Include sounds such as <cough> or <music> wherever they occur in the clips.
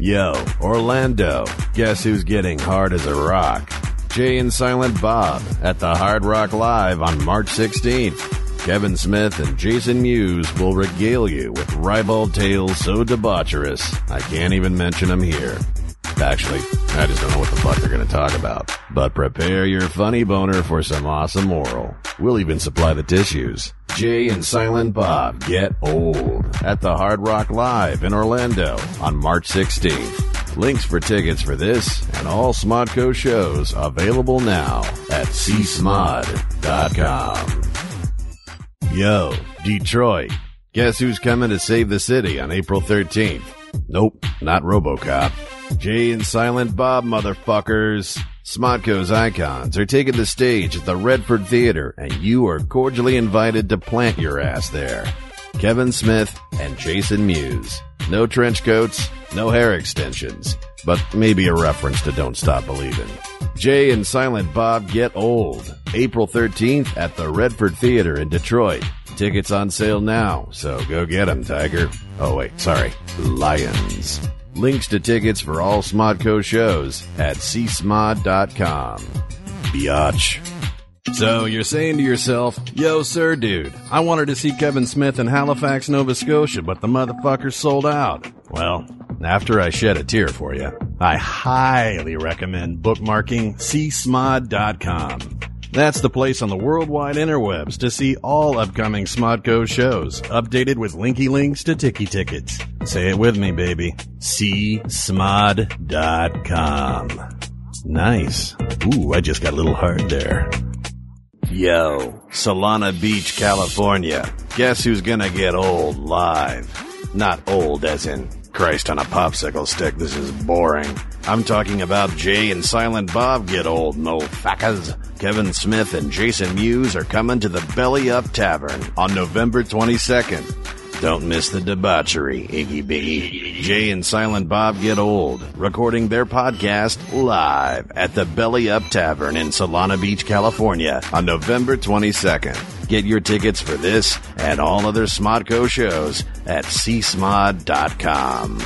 Yo, Orlando, guess who's getting hard as a rock? Jay and Silent Bob at the Hard Rock Live on March 16th. Kevin Smith and Jason Mewes will regale you with ribald tales so debaucherous I can't even mention them here. Actually, I just don't know what the fuck they're going to talk about. But prepare your funny boner for some awesome oral. We'll even supply the tissues. Jay and Silent Bob get old at the Hard Rock Live in Orlando on March 16th. Links for tickets for this and all Smodco shows available now at csmod.com. Yo, Detroit. Guess who's coming to save the city on April 13th? Nope, not Robocop. Jay and Silent Bob, motherfuckers. Smodco's icons are taking the stage at the Redford Theater, and you are cordially invited to plant your ass there. Kevin Smith and Jason Mewes. No trench coats, no hair extensions, but maybe a reference to Don't Stop Believing. Jay and Silent Bob Get Old, April 13th at the Redford Theater in Detroit. Tickets on sale now, so go get 'em, Tiger. Oh wait, sorry, Lions. Links to tickets for all Smodco shows at csmod.com. Biatch. So you're saying to yourself, yo, sir, dude, I wanted to see Kevin Smith in Halifax, Nova Scotia, but the motherfucker sold out. Well, after I shed a tear for you, I highly recommend bookmarking csmod.com. That's the place on the worldwide interwebs to see all upcoming Smodco shows, updated with linky links to Tiki Tickets. Say it with me, baby. csmod.com. Nice. Ooh, I just got a little hard there. Yo, Solana Beach, California. Guess who's gonna get old live? Not old as in Christ on a popsicle stick, this is boring. I'm talking about Jay and Silent Bob get old, no facas. Kevin Smith and Jason Mewes are coming to the Belly Up Tavern on November 22nd. Don't miss the debauchery, Iggy Biggy. Jay and Silent Bob Get Old, recording their podcast live at the Belly Up Tavern in Solana Beach, California on November 22nd. Get your tickets for this and all other Smodco shows at csmod.com.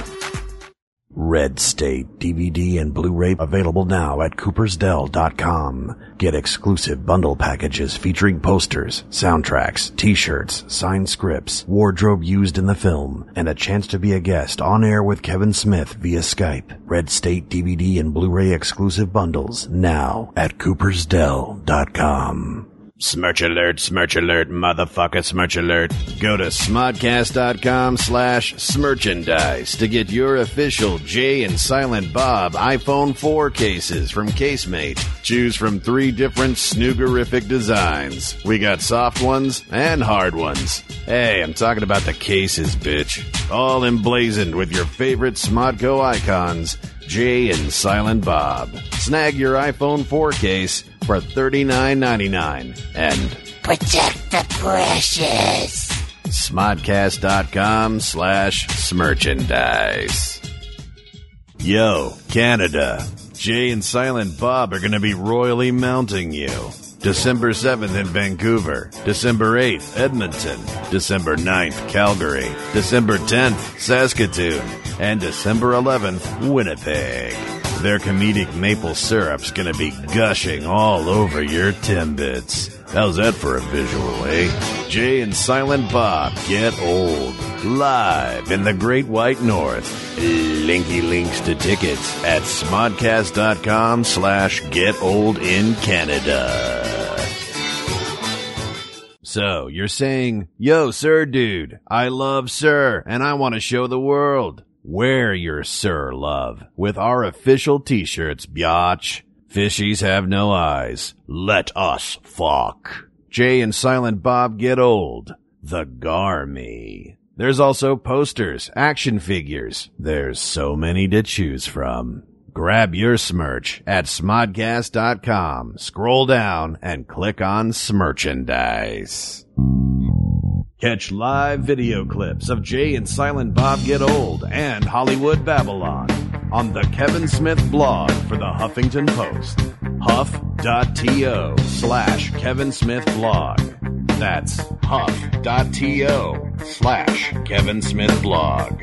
Red State DVD and Blu-ray available now at coopersdell.com. Get exclusive bundle packages featuring posters, soundtracks, t-shirts, signed scripts, wardrobe used in the film, and a chance to be a guest on air with Kevin Smith via Skype. Red State DVD and Blu-ray exclusive bundles now at coopersdell.com. Smirch alert, smirch alert, motherfucker, smirch alert. Go to smodcast.com slash smirchandise to get your official Jay and Silent Bob iPhone 4 cases from Casemate. Choose from three different snoogerific designs. We got soft ones and hard ones. Hey, I'm talking about the cases, bitch. All emblazoned with your favorite Smodco icons, Jay and Silent Bob. Snag your iPhone 4 case for $39.99 and Protect the precious. smodcast.com slash smerchandise. Yo, Canada. Jay and Silent Bob are going to be royally mounting you. December 7th in Vancouver, December 8th, Edmonton, December 9th, Calgary, December 10th, Saskatoon, and December 11th, Winnipeg. Their comedic maple syrup's gonna be gushing all over your Timbits. How's that for a visual, eh? Jay and Silent Bob get old. Live in the Great White North. Linky links to tickets at smodcast.com slash get old in Canada. So, you're saying, yo, sir dude, I love sir, and I want to show the world. Wear your sir love with our official t-shirts, biatch. Fishies have no eyes. Let us fuck. Jay and Silent Bob get old. The Garmy. There's also posters, action figures. There's so many to choose from. Grab your smirch at smodcast.com. Scroll down and click on Smerchandise. Catch live video clips of Jay and Silent Bob Get Old and Hollywood Babylon on the Kevin Smith blog for the Huffington Post. Huff.to slash Kevin Smith blog. That's huff.to slash Kevin Smith blog.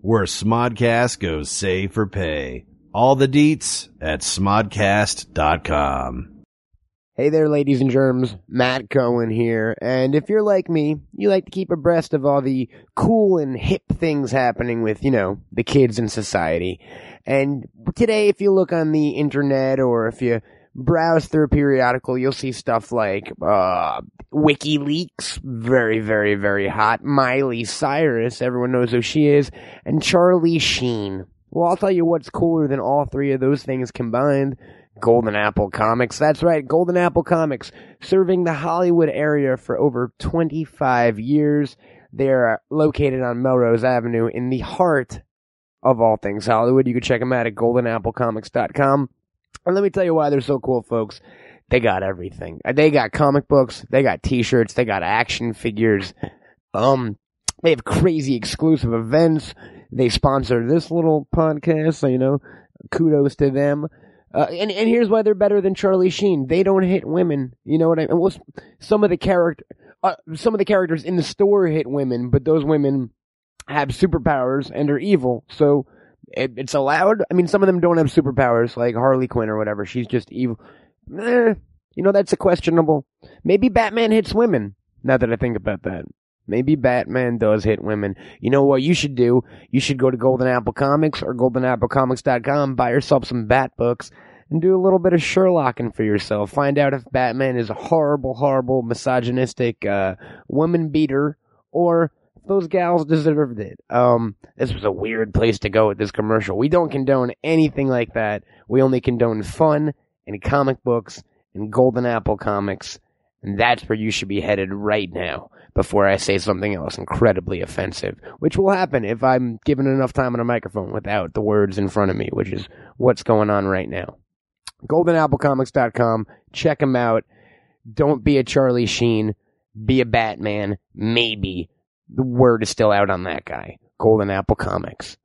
where Smodcast goes save for pay. All the deets at smodcast.com. Hey there, ladies and germs. Matt Cohen here. And if you're like me, you like to keep abreast of all the cool and hip things happening with, you know, the kids in society. And today, if you look on the internet or if you browse through a periodical, you'll see stuff like, uh, WikiLeaks, very, very, very hot. Miley Cyrus, everyone knows who she is. And Charlie Sheen. Well, I'll tell you what's cooler than all three of those things combined. Golden Apple Comics. That's right, Golden Apple Comics, serving the Hollywood area for over 25 years. They are located on Melrose Avenue in the heart of all things Hollywood. You can check them out at goldenapplecomics.com. And let me tell you why they're so cool, folks. They got everything. They got comic books, they got t-shirts, they got action figures. Um, they have crazy exclusive events. They sponsor this little podcast, so you know, kudos to them. Uh, and and here's why they're better than Charlie Sheen. They don't hit women. You know what I mean? Well, some of the character, uh, some of the characters in the store hit women, but those women have superpowers and are evil. So it, it's allowed. I mean, some of them don't have superpowers, like Harley Quinn or whatever. She's just evil. Eh, you know, that's a questionable. Maybe Batman hits women. Now that I think about that. Maybe Batman does hit women. You know what you should do? You should go to Golden Apple Comics or goldenapplecomics.com, buy yourself some Bat books, and do a little bit of Sherlocking for yourself. Find out if Batman is a horrible, horrible, misogynistic uh, woman beater, or those gals deserved it. Um, this was a weird place to go with this commercial. We don't condone anything like that. We only condone fun and comic books and Golden Apple Comics, and that's where you should be headed right now before I say something else incredibly offensive, which will happen if I'm given enough time on a microphone without the words in front of me, which is what's going on right now. GoldenAppleComics.com. Check them out. Don't be a Charlie Sheen. Be a Batman. Maybe. The word is still out on that guy. Golden Apple Comics.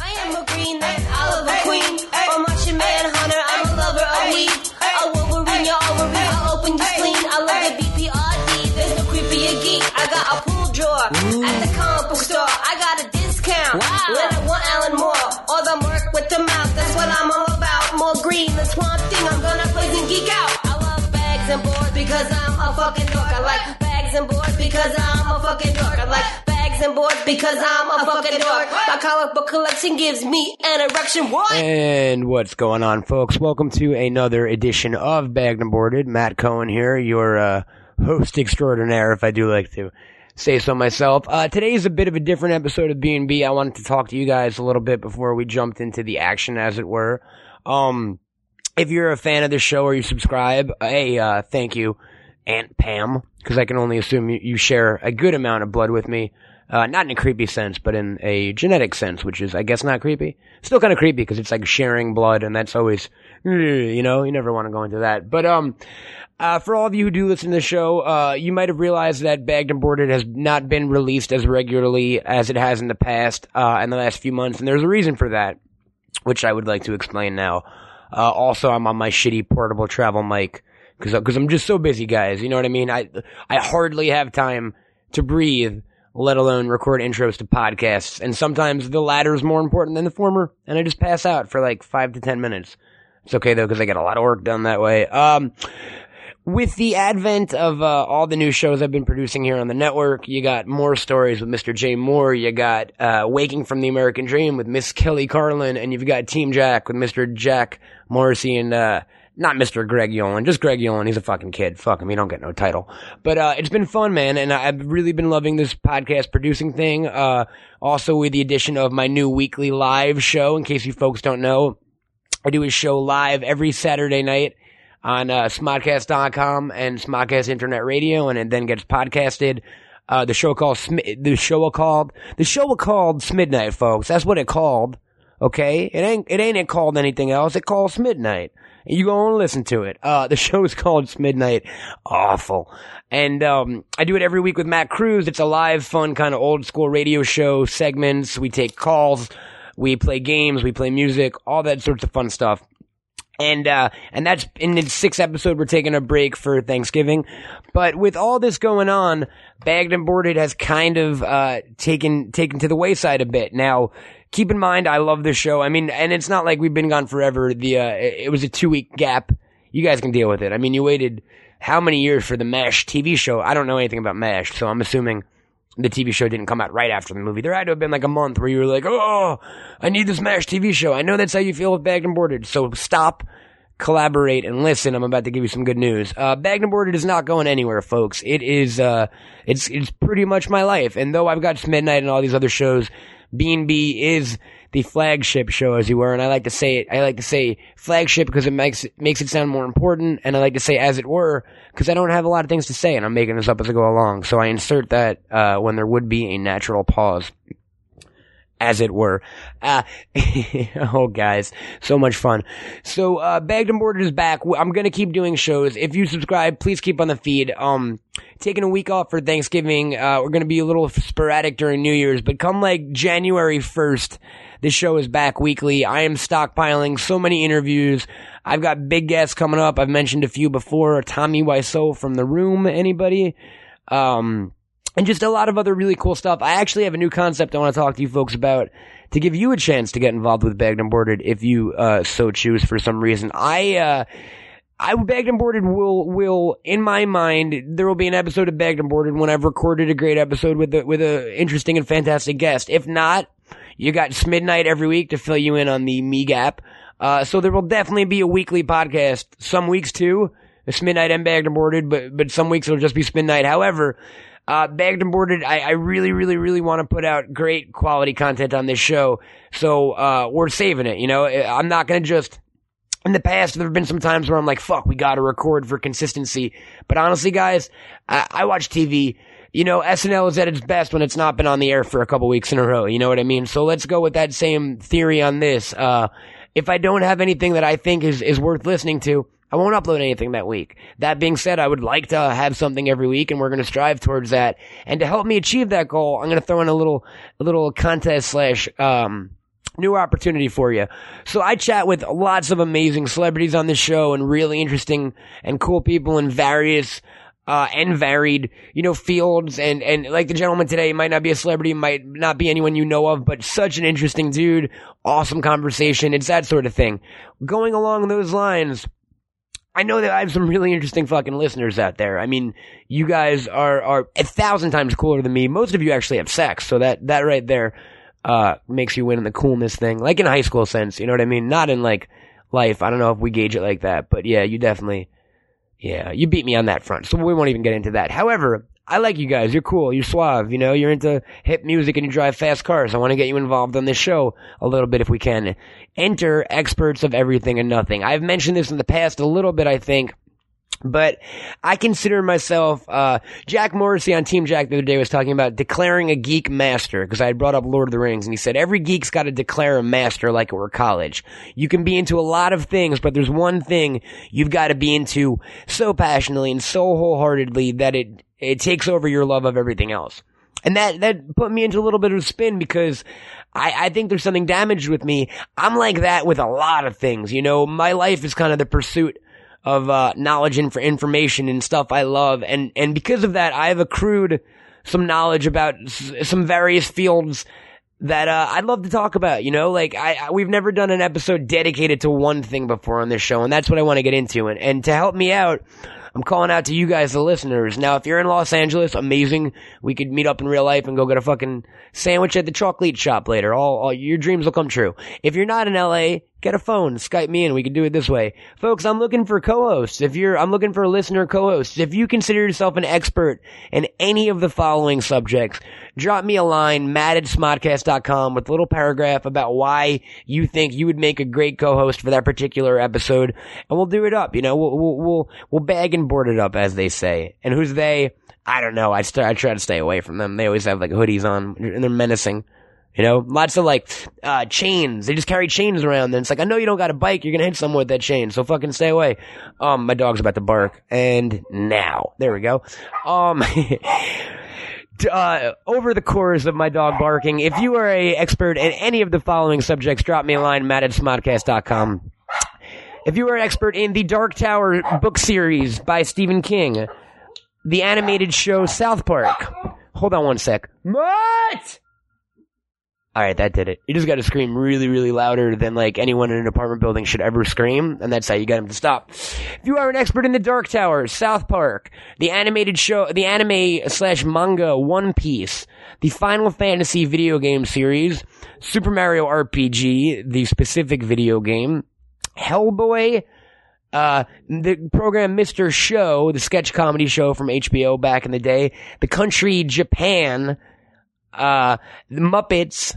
I am a green Oliver Queen. A Martian manhunter, I'm a lover of weed. A Wolverine, your ovary, I'll open. I love the BPRD, there's no creepier geek. I got a pool drawer at the comic book store. I got a discount. Let it want Alan Moore or the Merc with the mouth. That's what I'm all about. More green than Swamp Thing. I'm gonna geek out. I love bags and boards because I'm a fucking dork. I like bags and boards because I'm a fucking dork. I like bags and boards because I'm a fucking dork. My comic book collection gives me an erection. What? And what's going on, folks? Welcome to another edition of Bagged and Boarded. Matt Cohen here, your uh, host extraordinaire, if I do like to say so myself. Uh, today is a bit of a different episode of B&B. I wanted to talk to you guys a little bit before we jumped into the action, as it were. Um, if you're a fan of the show or you subscribe, hey, uh, thank you, Aunt Pam, because I can only assume you, you share a good amount of blood with me. Uh, not in a creepy sense, but in a genetic sense, which is, I guess, not creepy. Still kind of creepy because it's like sharing blood, and that's always, you know, you never want to go into that. But um, uh, for all of you who do listen to the show, uh, you might have realized that Bagged and Boarded has not been released as regularly as it has in the past, uh, in the last few months, and there's a reason for that, which I would like to explain now. Uh, also, I'm on my shitty portable travel mic because because I'm just so busy, guys. You know what I mean? I I hardly have time to breathe, let alone record intros to podcasts. And sometimes the latter is more important than the former, and I just pass out for like five to ten minutes. It's okay though because I get a lot of work done that way. Um, with the advent of uh, all the new shows I've been producing here on the network, you got Mohr Stories with Mr. Jay Mohr. You got uh, Waking from the American Dream with Miss Kelly Carlin, and you've got Team Jack with Mr. Jack Morrissey and uh, not Mr. Greg Yolen, just Greg Yolen. He's a fucking kid. Fuck him. He don't get no title. But uh, it's been fun, man, and I've really been loving this podcast producing thing. Uh, also, with the addition of my new weekly live show. In case you folks don't know, I do a show live every Saturday night on uh, smodcast.com and Smodcast Internet Radio, and it then gets podcasted. Uh, the show called the show called the show called Smidnight, folks. That's what it called. Okay, it ain't it ain't it called anything else. It calls Midnight. You go and listen to it. Uh, the <laughs> show is called Midnight. Awful. And, um, I do it every week with Matt Cruz. It's a live, fun, kind of old school radio show segments. We take calls. We play games. We play music. All that sorts of fun stuff. And, uh, and that's in the sixth episode. We're taking a break for Thanksgiving. But with all this going on, Bagged and Boarded has kind of, uh, taken, taken to the wayside a bit. Now, keep in mind, I love this show. I mean, and it's not like we've been gone forever. The, uh, it was a two week gap. You guys can deal with it. I mean, you waited how many years for the MASH TV show? I don't know anything about MASH, so I'm assuming the TV show didn't come out right after the movie. There had to have been like a month where you were like, oh, I need this MASH TV show. I know that's how you feel with Bagged and Boarded. So stop, collaborate, and listen. I'm about to give you some good news. Uh, Bagged and Boarded is not going anywhere, folks. It is, uh, it's, it's pretty much my life. And though I've got Midnight and all these other shows, B&B is the flagship show, as you were, and I like to say it. I like to say flagship because it makes it makes it sound more important, and I like to say as it were because I don't have a lot of things to say, and I'm making this up as I go along. So I insert that uh, when there would be a natural pause, as it were. Uh, <laughs> oh, guys, so much fun. So uh, Bagged and Boarded is back. I'm gonna keep doing shows. If you subscribe, please keep on the feed. Um, taking a week off for Thanksgiving. Uh, we're gonna be a little sporadic during New Year's, but come like January 1st. This show is back weekly. I am stockpiling so many interviews. I've got big guests coming up. I've mentioned a few before. Tommy Wiseau from The Room. Anybody? Um, and just a lot of other really cool stuff. I actually have a new concept I want to talk to you folks about to give you a chance to get involved with Bagged and Boarded if you uh, so choose for some reason. I uh, I Bagged and Boarded will will in my mind there will be an episode of Bagged and Boarded when I've recorded a great episode with a, with a interesting and fantastic guest. If not, you got Midnight every week to fill you in on the me gap. Uh, so there will definitely be a weekly podcast. Some weeks too, it's Midnight and Bagged and Boarded, but but some weeks it'll just be Midnight. However. Uh, bagged and boarded, I, I really, really, really want to put out great quality content on this show. So, uh, we're saving it, you know? I'm not gonna just, in the past, there have been some times where I'm like, fuck, we gotta record for consistency. But honestly, guys, I, I watch TV. You know, SNL is at its best when it's not been on the air for a couple weeks in a row. You know what I mean? So let's go with that same theory on this. Uh, if I don't have anything that I think is, is worth listening to, I won't upload anything that week. That being said, I would like to have something every week and we're going to strive towards that. And to help me achieve that goal, I'm going to throw in a little, a little contest slash, um, new opportunity for you. So I chat with lots of amazing celebrities on this show and really interesting and cool people in various uh, and varied, you know, fields and, and like the gentleman today might not be a celebrity, might not be anyone you know of, but such an interesting dude, awesome conversation. It's that sort of thing. Going along those lines, I know that I have some really interesting fucking listeners out there. I mean, you guys are, are a thousand times cooler than me. Most of you actually have sex, so that, that right there, uh, makes you win in the coolness thing. Like in high school sense, you know what I mean? Not in like life. I don't know if we gauge it like that, but yeah, you definitely, yeah, you beat me on that front. So we won't even get into that. However, I like you guys. You're cool. You're suave. You know, you're into hip music and you drive fast cars. I want to get you involved on this show a little bit if we can. Enter experts of everything and nothing. I've mentioned this in the past a little bit, I think. But I consider myself, uh, Jack Morrissey on Team Jack the other day was talking about declaring a geek master, because I had brought up Lord of the Rings, and he said every geek's got to declare a master like it were college. You can be into a lot of things, but there's one thing you've got to be into so passionately and so wholeheartedly that it, it takes over your love of everything else. And that, that put me into a little bit of a spin because I, I think there's something damaged with me. I'm like that with a lot of things, you know, my life is kind of the pursuit of, uh, knowledge and for information and stuff I love. And, and because of that, I've accrued some knowledge about s- some various fields that uh, I'd love to talk about. You know, like I, I we've never done an episode dedicated to one thing before on this show, and that's what I want to get into. And and to help me out, I'm calling out to you guys, the listeners. Now, if you're in Los Angeles, amazing. We could meet up in real life and go get a fucking sandwich at the chocolate shop later. All, all your dreams will come true. If you're not in LA, get a phone, Skype me in. We can do it this way. Folks, I'm looking for co-hosts. If you're, I'm looking for a listener co-hosts. If you consider yourself an expert in any of the following subjects, drop me a line, matt at smodcast.com with a little paragraph about why you think you would make a great co-host for that particular episode. And we'll do it up. You know, we'll, we'll, we'll, we'll bag and board it up, as they say. And who's they? I don't know. I, st- I try to stay away from them. They always have like hoodies on and they're menacing. You know, lots of like uh, chains. They just carry chains around. And it's like, I know you don't got a bike. You're gonna hit someone with that chain, so fucking stay away. Um, my dog's about to bark, and now there we go. Um. <laughs> Uh, over the course of my dog barking, if you are a expert in any of the following subjects, drop me a line, matt at smodcast.com. If you are an expert in the Dark Tower book series by Stephen King, the animated show South Park. Hold on one sec. What? All right, that did it. You just got to scream really, really louder than like anyone in an apartment building should ever scream, and that's how you get him to stop. If you are an expert in the Dark Tower, South Park, the animated show, the anime slash manga One Piece, the Final Fantasy video game series, Super Mario RPG, the specific video game, Hellboy, uh, the program Mr. Show, the sketch comedy show from HBO back in the day, the country Japan, uh, the Muppets,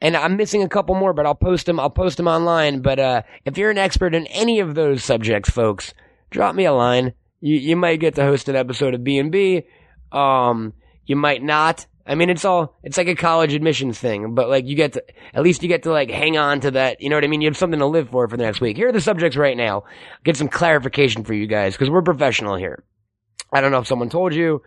and I'm missing a couple more, but I'll post them. I'll post them online. But uh, if you're an expert in any of those subjects, folks, drop me a line. You you might get to host an episode of B and B. Um, you might not. I mean, it's all it's like a college admissions thing, but like you get to at least you get to like hang on to that. You know what I mean? You have something to live for for the next week. Here are the subjects right now. Get some clarification for you guys because we're professional here. I don't know if someone told you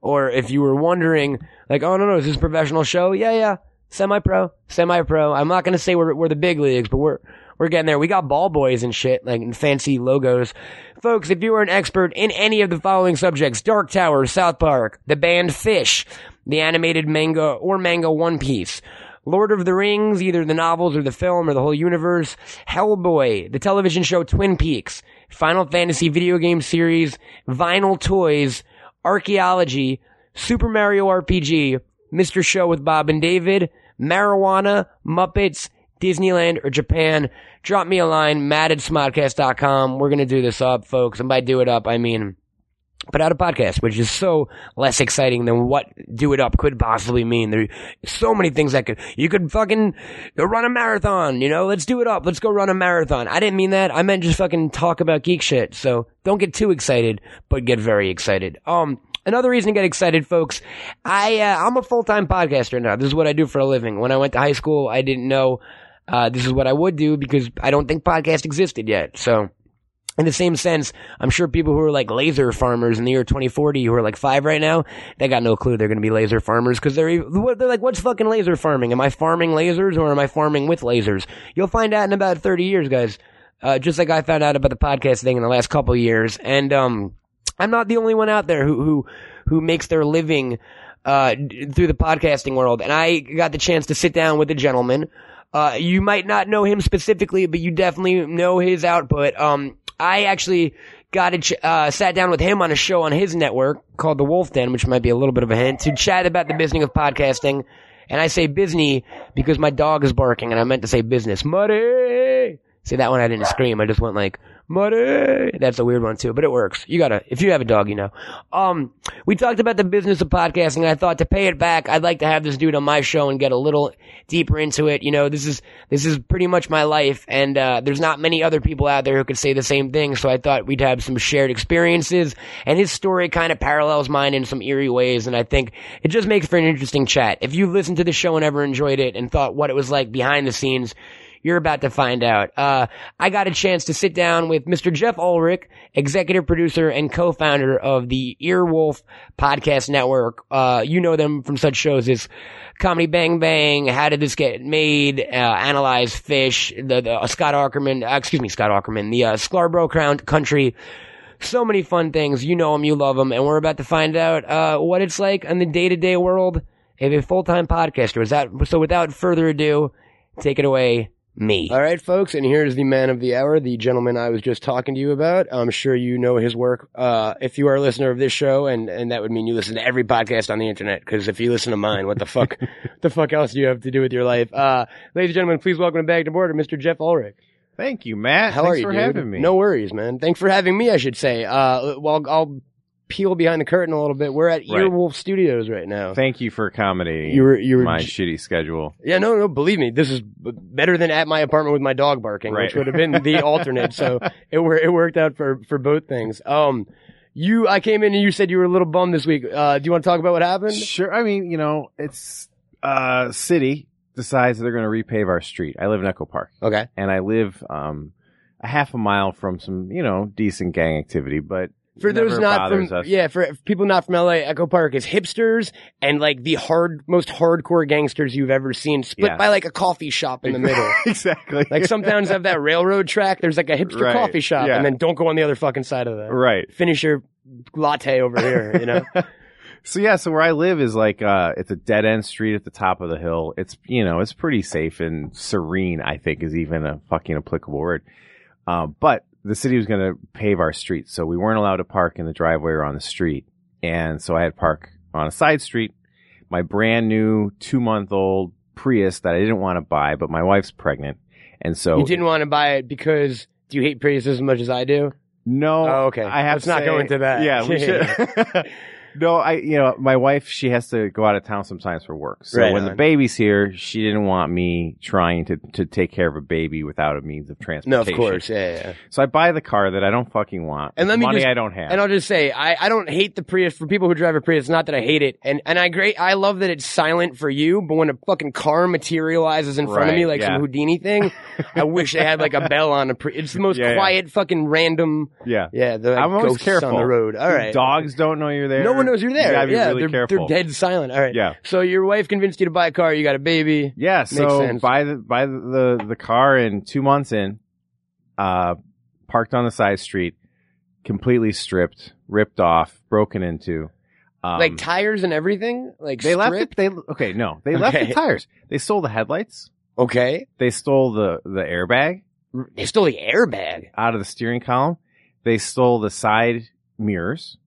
or if you were wondering, like, oh no no, is this a professional show? Yeah yeah, semi pro, semi pro. I'm not gonna say we're we're the big leagues, but we're we're getting there. We got ball boys and shit, like and fancy logos. Folks, if you are an expert in any of the following subjects, Dark Tower, South Park, the band Phish, the animated manga or manga One Piece, Lord of the Rings, either the novels or the film or the whole universe, Hellboy, the television show Twin Peaks, Final Fantasy video game series, vinyl toys, archaeology, Super Mario RPG, Mr. Show with Bob and David, marijuana, Muppets, Disneyland, or Japan, drop me a line, matt. We're gonna do this up, folks. And by do it up, I mean put out a podcast, which is so less exciting than what do it up could possibly mean. There's so many things that could, you could fucking run a marathon, you know, let's do it up. Let's go run a marathon. I didn't mean that. I meant just fucking talk about geek shit. So don't get too excited, but get very excited. Um, Another reason to get excited, folks. I uh, I'm a full time podcaster now. This is what I do for a living. When I went to high school, I didn't know uh, this is what I would do because I don't think podcast existed yet. So in the same sense, I'm sure people who are like laser farmers in the year 2040 who are like five right now, they got no clue they're going to be laser farmers because they're, they're like, what's fucking laser farming? Am I farming lasers or am I farming with lasers? You'll find out in about 30 years, guys. Uh, just like I found out about the podcast thing in the last couple years. And, um, I'm not the only one out there who, who, who makes their living, uh, through the podcasting world. And I got the chance to sit down with a gentleman. Uh, you might not know him specifically, but you definitely know his output. Um, I actually got ch- uh, sat down with him on a show on his network called The Wolf Den, which might be a little bit of a hint, to chat about the business of podcasting. And I say business because my dog is barking, and I meant to say business. Muddy! See, that one I didn't scream. I just went like, Muddy! That's a weird one too, but it works. You gotta, if you have a dog, you know. Um, we talked about the business of podcasting, and I thought to pay it back, I'd like to have this dude on my show and get a little deeper into it. You know, this is, this is pretty much my life, and, uh, there's not many other people out there who could say the same thing, so I thought we'd have some shared experiences, and his story kind of parallels mine in some eerie ways, and I think it just makes for an interesting chat. If you've listened to the show and ever enjoyed it and thought what it was like behind the scenes, you're about to find out. Uh, I got a chance to sit down with Mr. Jeff Ulrich, executive producer and co-founder of the Earwolf Podcast Network. Uh, you know them from such shows as Comedy Bang Bang, How Did This Get Made, uh, Analyze Phish, the, the uh, Scott Aukerman, uh, excuse me, Scott Aukerman, the uh, Scarborough Crown Country. So many fun things. You know them, you love them, and we're about to find out uh, what it's like in the day-to-day world of a full-time podcaster. Is that so? Without further ado, take it away, me. All right, folks, and here's the man of the hour, the gentleman I was just talking to you about. I'm sure you know his work. Uh, if you are a listener of this show, and, and that would mean you listen to every podcast on the internet, because if you listen to mine, what the fuck, <laughs> the fuck else do you have to do with your life? Uh, ladies and gentlemen, please welcome to back to border, Mr. Jeff Ulrich. Thank you, Matt. How Thanks are you, for dude? having me. No worries, man. Thanks for having me, I should say. Uh, well, I'll peel behind the curtain a little bit. We're at Right. Earwolf Studios right now. Thank you for accommodating You were, you were, my shitty schedule. yeah, no, no, believe me, this is b- better than at my apartment with my dog barking, which would have been the <laughs> alternate. So it wor- it worked out for, for both things. Um, you, I came in and you said you were a little bummed this week. Uh, do you want to talk about what happened? Sure. I mean, you know, it's uh city decides they're going to repave our street. I live in Echo Park, Okay. and I live um, a half a mile from some, you know, decent gang activity, but For those not from us. yeah, for people not from LA, Echo Park is hipsters and like the hard most hardcore gangsters you've ever seen, split Yeah. by like a coffee shop in the middle. <laughs> exactly. Like some towns have that railroad track. There's like a hipster Right, coffee shop, yeah. and then don't go on the other fucking side of that. right. Finish your latte over here. You know. <laughs> So yeah, so where I live is like uh it's a dead end street at the top of the hill. It's you know, it's pretty safe and serene, I think is even a fucking applicable word. Um but the city was gonna pave our street, so we weren't allowed to park in the driveway or on the street. And so I had to park on a side street. My brand new two month old Prius that I didn't want to buy, but my wife's pregnant. And so you didn't want to buy it because do you hate Prius as much as I do? No. Oh, okay. I have Let's to not go into that. Yeah, we <laughs> should. <laughs> no, I, you know, my wife, she has to go out of town sometimes for work. So Right when the on. baby's here, she didn't want me trying to, to take care of a baby without a means of transportation. No, transportation. of course, yeah, yeah. yeah. So I buy the car that I don't fucking want. And let me money just- I don't have. And I'll just say, I, I don't hate the Prius for people who drive a Prius. Not that I hate it, and and I great, I love that it's silent for you. But when a fucking car materializes in front of me Right, like yeah. some Houdini thing, I <laughs> wish they had like a bell on a Prius. It's the most Yeah, yeah. quiet, fucking random. yeah. Yeah, the like, I'm always ghosts careful. on the road. All right, Dogs don't know you're there. No one knows you're there. You gotta be yeah, really they're, careful. they're dead silent. All right. Yeah. So your wife convinced you to buy a car. You got a baby. Yeah, so sense. buy the buy the, the the car and two months in, uh, parked on the side street, completely stripped, ripped off, broken into. Um, like tires and everything. Like they left stripped? it. They okay, no, they left the tires. They stole the headlights. Okay. They stole the the airbag They stole the airbag. out of the steering column. They stole the side mirrors,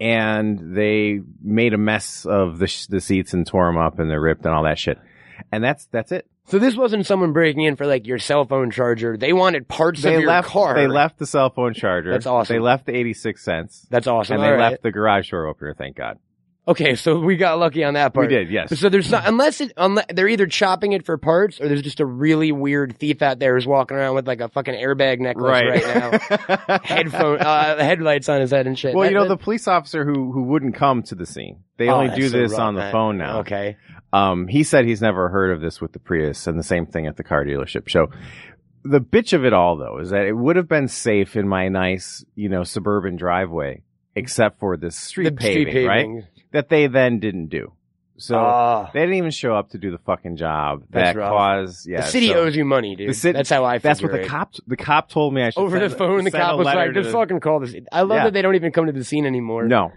and they made a mess of the sh- the seats and tore them up and they're ripped and all that shit. And that's that's it. So this wasn't someone breaking in for like your cell phone charger. They wanted parts they of your left car. they left the cell phone charger. That's awesome. They left the 86 cents. That's awesome. and they All right. left the garage door opener, thank God. Okay, so we got lucky on that part. We did, yes. So there's not unless it unless they're either chopping it for parts or there's just a really weird thief out there who's walking around with like a fucking airbag necklace right, now, <laughs> headphone uh, headlights on his head and shit. well, you know, that- the police officer who who wouldn't come to the scene. They Oh, only do so this on the man. phone now. Okay. Um, he said he's never heard of this with the Prius, and the same thing at the car dealership. So, the bitch of it all, though, is that it would have been safe in my nice, you know, suburban driveway, except for this street, The street paving, right? That they then didn't do. So Ah. they didn't even show up to do the fucking job. That rough. caused, yeah. the city so- owes you money, dude. The cit- that's how I. That's what figure the it. cop. The cop told me I should over the phone. The send cop was like, "Just fucking call this." I love Yeah. that they don't even come to the scene anymore. No,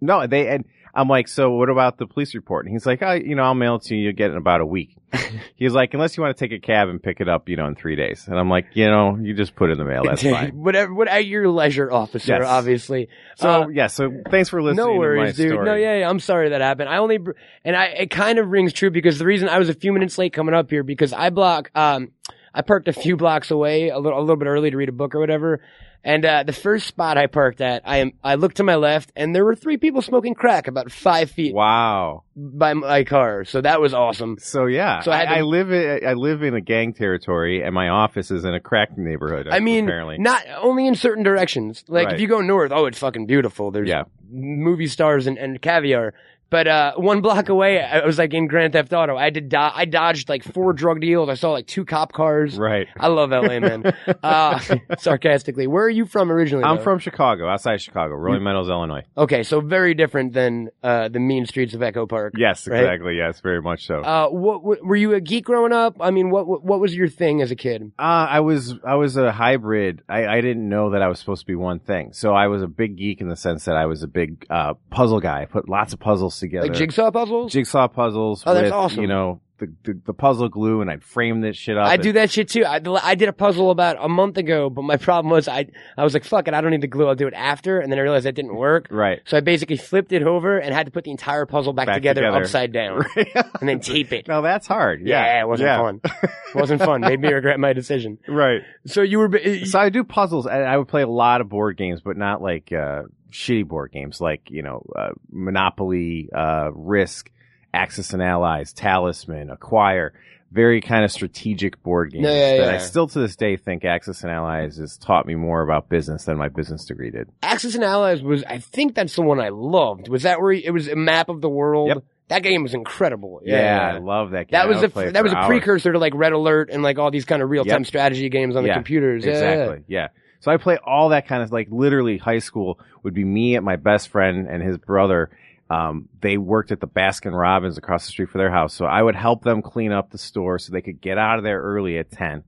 no. They and I'm like, so what about the police report? And he's like, oh, you know, I'll mail it to you. You'll get it in about a week. <laughs> he's like, unless you want to take a cab and pick it up, you know, in three days. And I'm like, you know, you just put it in the mail. That's <laughs> fine. Whatever, what at your leisure, officer. Yes. Obviously. So Uh, yeah. So thanks for listening. no worries, to my dude. Story. No, yeah, yeah, I'm sorry that happened. I only, and I, it kind of rings true because the reason I was a few minutes late coming up here because I block, um, I parked a few blocks away, a little, a little bit early to read a book or whatever. And, uh, the first spot I parked at, I am, I looked to my left and there were three people smoking crack about five feet Wow. by my car. So that was awesome. So yeah. So I I, I live in I live in a gang territory, and my office is in a crack neighborhood. I mean, apparently. not only in certain directions. Like Right. if you go north, oh, it's fucking beautiful. There's Yeah. movie stars and, and caviar. But uh, one block away, I was like in Grand Theft Auto. I did. Do- I dodged like four drug deals. I saw like two cop cars. right. I love LA, man. <laughs> uh, sarcastically, where are you from originally? I'm though? from Chicago, outside Chicago, Rolling Meadows, Illinois. Okay, so very different than uh, the mean streets of Echo Park. Yes, Right? exactly. Yes, very much so. Uh, what, what were you a geek growing up? I mean, what what, what was your thing as a kid? Uh, I was I was a hybrid. I, I didn't know that I was supposed to be one thing. So I was a big geek in the sense that I was a big uh, puzzle guy. I put lots of puzzles together. Like jigsaw puzzles? jigsaw puzzles. Oh, that's with, awesome. You know the, the the puzzle glue, and I'd frame this shit up. I and- do that shit too. I, I did a puzzle about a month ago, but my problem was I I was like, fuck it, I don't need the glue. I'll do it after, and then I realized that didn't work. Right. So I basically flipped it over and had to put the entire puzzle back, Back together, together. upside down <laughs> and then tape it. no, that's hard. Yeah, Yeah, it wasn't Yeah. fun. <laughs> It wasn't fun. Made me regret my decision. Right. So you were So I do puzzles. and I would play a lot of board games, but not like uh, shitty board games, like you know, uh, Monopoly, uh, Risk, Axis and Allies, Talisman, Acquire. Very kind of strategic board games Yeah, yeah, that yeah. I still to this day think Axis and Allies has taught me more about business than my business degree did. Axis and Allies was I think that's the one I loved. Was that where it was a map of the world? Yep. That game was incredible. Yeah, Yeah. I love that game. That was a that was a hours. precursor to like Red Alert and like all these kind of real time Yep. strategy games on the Yeah, computers. Yeah, Exactly. Yeah. So I play all that kind of like literally high school would be me and my best friend and his brother. Um, they worked at the Baskin Robbins across the street for their house. So I would help them clean up the store so they could get out of there early at 10.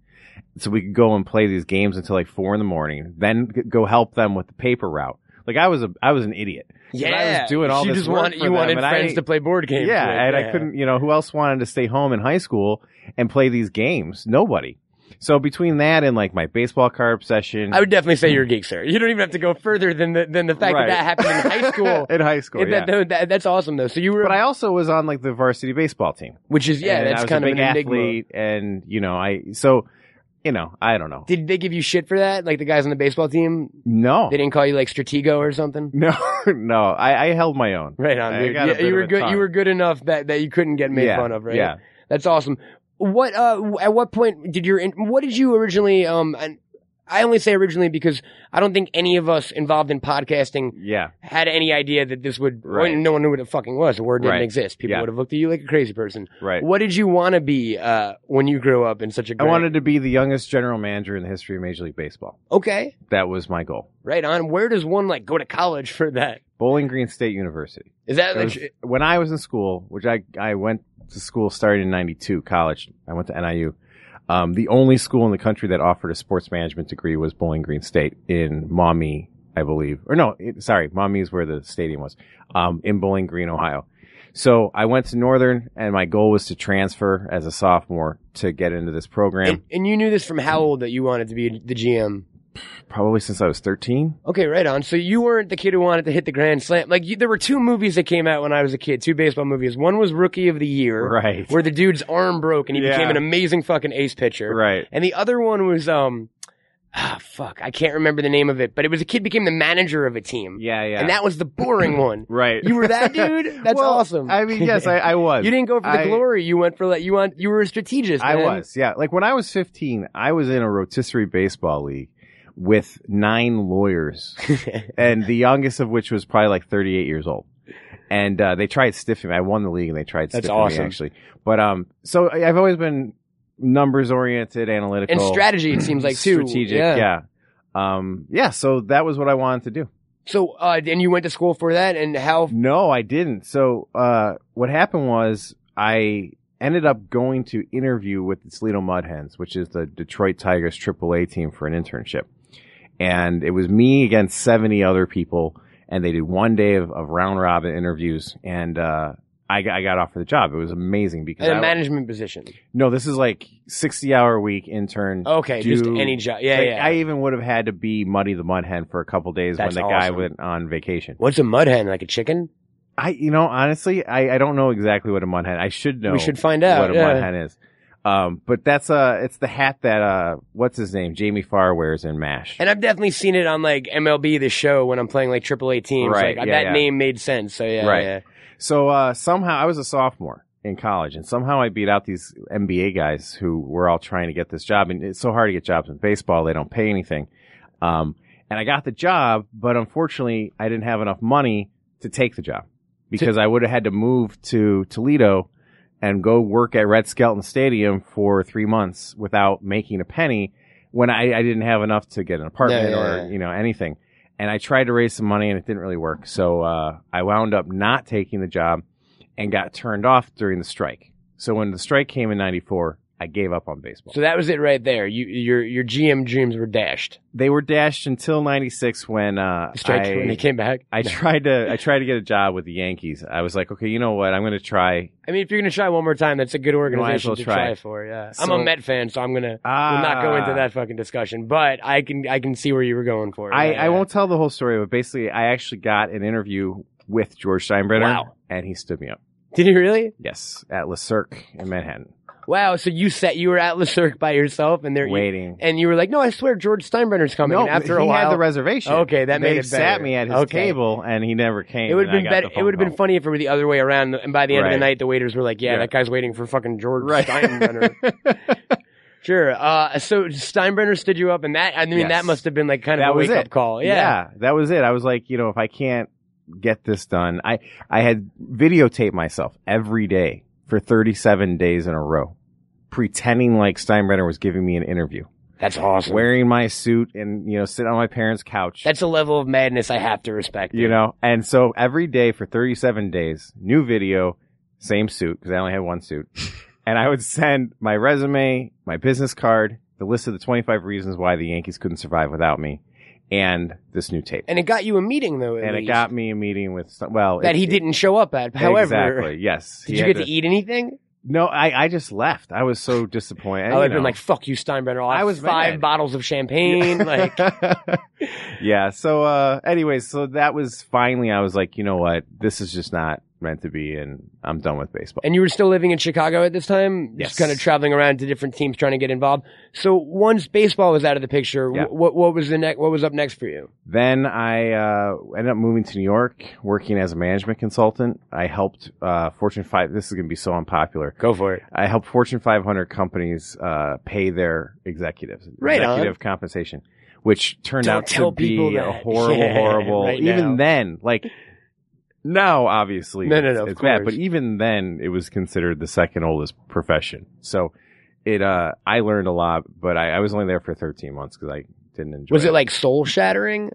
So we could go and play these games until like four in the morning, then go help them with the paper route. Like I was a, I was an idiot. Yeah, I was doing all you this just work wanted, for you wanted friends I- to play board games. yeah, with. and I couldn't, you know, who else wanted to stay home in high school and play these games? Nobody. So between that and like my baseball card obsession, I would definitely say hmm. you're a geek, sir. You don't even have to go further than the than the fact Right. that that happened in high school. <laughs> in high school, yeah. that, that- that's awesome though. So you were, but I also was on like the varsity baseball team. which is yeah, And that's kind a of an enigma. athlete, and you know, I so you know, I don't know. Did they give you shit for that? Like the guys on the baseball team, No, they didn't call you like Stratego or something? no, <laughs> no. I, I held my own. Right on, dude. Yeah, you were good. tongue. You were good enough that, that you couldn't get made yeah, fun of, right? Yeah. That's awesome. What uh at what point did your what did you originally um I only say originally because I don't think any of us involved in podcasting Yeah. had any idea that this would Right. no one knew what it fucking was. The word didn't Right. exist. People Yeah. would have looked at you like a crazy person. Right. What did you want to be uh when you grew up in such a I great wanted to be the youngest general manager in the history of Major League Baseball. Okay. That was my goal. Right on. Where does one like go to college for that? Bowling Green State University. Is that like was- when I was in school, which I I went to school starting in '92, college. I went to NIU. Um, the only school in the country that offered a sports management degree was Bowling Green State in Maumee, I believe. Or no, it, sorry, Maumee is where the stadium was. Um, in Bowling Green, Ohio. So I went to Northern, and my goal was to transfer as a sophomore to get into this program. and, and you knew this from how old that you wanted to be the GM? Probably since I was 13. Okay, right on. So you weren't the kid who wanted to hit the grand slam. Like you, there were two movies that came out when I was a kid, two baseball movies. One was Rookie of the Year, Right. where the dude's arm broke and he Yeah. became an amazing fucking ace pitcher. Right. And the other one was um, ah, fuck, I can't remember the name of it, but it was a kid became the manager of a team. Yeah, yeah. And that was the boring one. <coughs> right. You were that dude. <laughs> That's Well, awesome. I mean, yes, I, I <laughs> was. you didn't go for the I- glory. You went for like you want. You were a strategist. I man. was, yeah. Like when I was 15, I was in a rotisserie baseball league with nine lawyers, <laughs> and the youngest of which was probably like 38 years old. And uh, they tried stiffing me. I won the league, and they tried That's stiffing awesome. me actually. But um, so I- I've always been numbers oriented, analytical, and strategy. It seems like too. strategic. Yeah. Yeah. Um, yeah. So that was what I wanted to do. So, uh, and you went to school for that, and how? No, I didn't. So, uh, what happened was I ended up going to interview with the Toledo Mud Hens, which is the Detroit Tigers AAA team for an internship. And it was me against 70 other people. And they did one day of, of round robin interviews. And, uh, I got, I got offered the job. It was amazing because In a I- management position. no, this is like 60 hour week intern. Okay, just any job. Yeah, like, yeah. I even would have had to be Muddy the Mud Hen for a couple days That's when the guy went on vacation. What's a mud hen? Like a chicken? I, you know, honestly, I, I don't know exactly what a mud hen. I should know. We should find out. what a yeah. mud hen is. Um, but that's uh, it's the hat that uh, what's his name, Jamie Farr wears in Mash. And I've definitely seen it on like MLB the show when I'm playing like AAA teams. Right, Like yeah, that yeah. name made sense. So yeah, Right. yeah. So uh, somehow I was a sophomore in college, and somehow I beat out these MBA guys who were all trying to get this job. And it's so hard to get jobs in baseball; they don't pay anything. Um, and I got the job, but unfortunately, I didn't have enough money to take the job because I would have had to move to Toledo and go work at Ned Skeldon Stadium for three months without making a penny when I, I didn't have enough to get an apartment Yeah, yeah, or yeah. you know anything. And I tried to raise some money and it didn't really work. So uh, I wound up not taking the job and got turned off during the strike. So when the strike came in '94, I gave up on baseball. So that was it right there. You your your GM dreams were dashed. they were dashed until '96 when uh, I, when they came back. I <laughs> tried to I tried to get a job with the Yankees. I was like, okay, you know what? I'm going to try. I mean, if you're gonna try one more time, that's a good organization well to try try for. Yeah, So- I'm a Met fan, so I'm gonna Ah, will not go into that fucking discussion. But I can I can see where you were going for. I, Yeah, I won't tell the whole story, but basically, I actually got an interview with George Steinbrenner, Wow. and he stood me up. Did you really? Yes, at Le Cirque in Manhattan, Wow. So you sat you were at Le Cirque by yourself, and they're waiting. and you were like, no, I swear George Steinbrenner's coming. no, and after he a while, had the reservation. Okay, that they made it sat me at his Okay. table, and he never came. It would have been better. It would have been funny if it were the other way around. And by the end of the night, the waiters were like, "Yeah, Yeah. that guy's waiting for fucking George Right. Steinbrenner." <laughs> sure. Uh, so Steinbrenner stood you up, and that I mean Yes. that must have been like kind of That a was wake up call. Yeah. that was it. I was like, you know, if I can't get this done. I, I had videotaped myself every day for 37 days in a row, pretending like Steinbrenner was giving me an interview, That's awesome. wearing my suit and, you know, sitting on my parents' couch. That's a level of madness I have to respect. you know, and so every day for 37 days, new video, same suit, because I only had one suit. <laughs> and I would send my resume, my business card, the list of the 25 reasons why the Yankees couldn't survive without me, and this new tape. And it got you a meeting though. At and it least, got me a meeting with some, well that it- he didn't show up at. However, exactly yes <laughs> did you get to, eat anything? no I, I just left i was so disappointed I would have been like, "Fuck you, Steinbrenner." I'll I was five mad. bottles of champagne. <laughs> like, yeah so uh anyways so that was finally i was like you know what this is just not meant to be and i'm done with baseball and you were still living in Chicago at this time, Yes. just kind of traveling around to different teams trying to get involved. So once baseball was out of the picture, Yeah. what what was the next? What was up next for you? Then I uh, ended up moving to New York, working as a management consultant. I helped uh, Fortune Five. This is going to be so unpopular. Go for it. I helped Fortune 500 companies uh, pay their executives Right on. executive compensation, which turned Don't out to be a <laughs> horrible, Yeah, horrible. right even now. then, like now, obviously, No, no, it's, no, of it's bad. But even then, it was considered the second oldest profession. So it, uh, I learned a lot, but I, I was only there for 13 months because I didn't enjoy. Was it like soul shattering?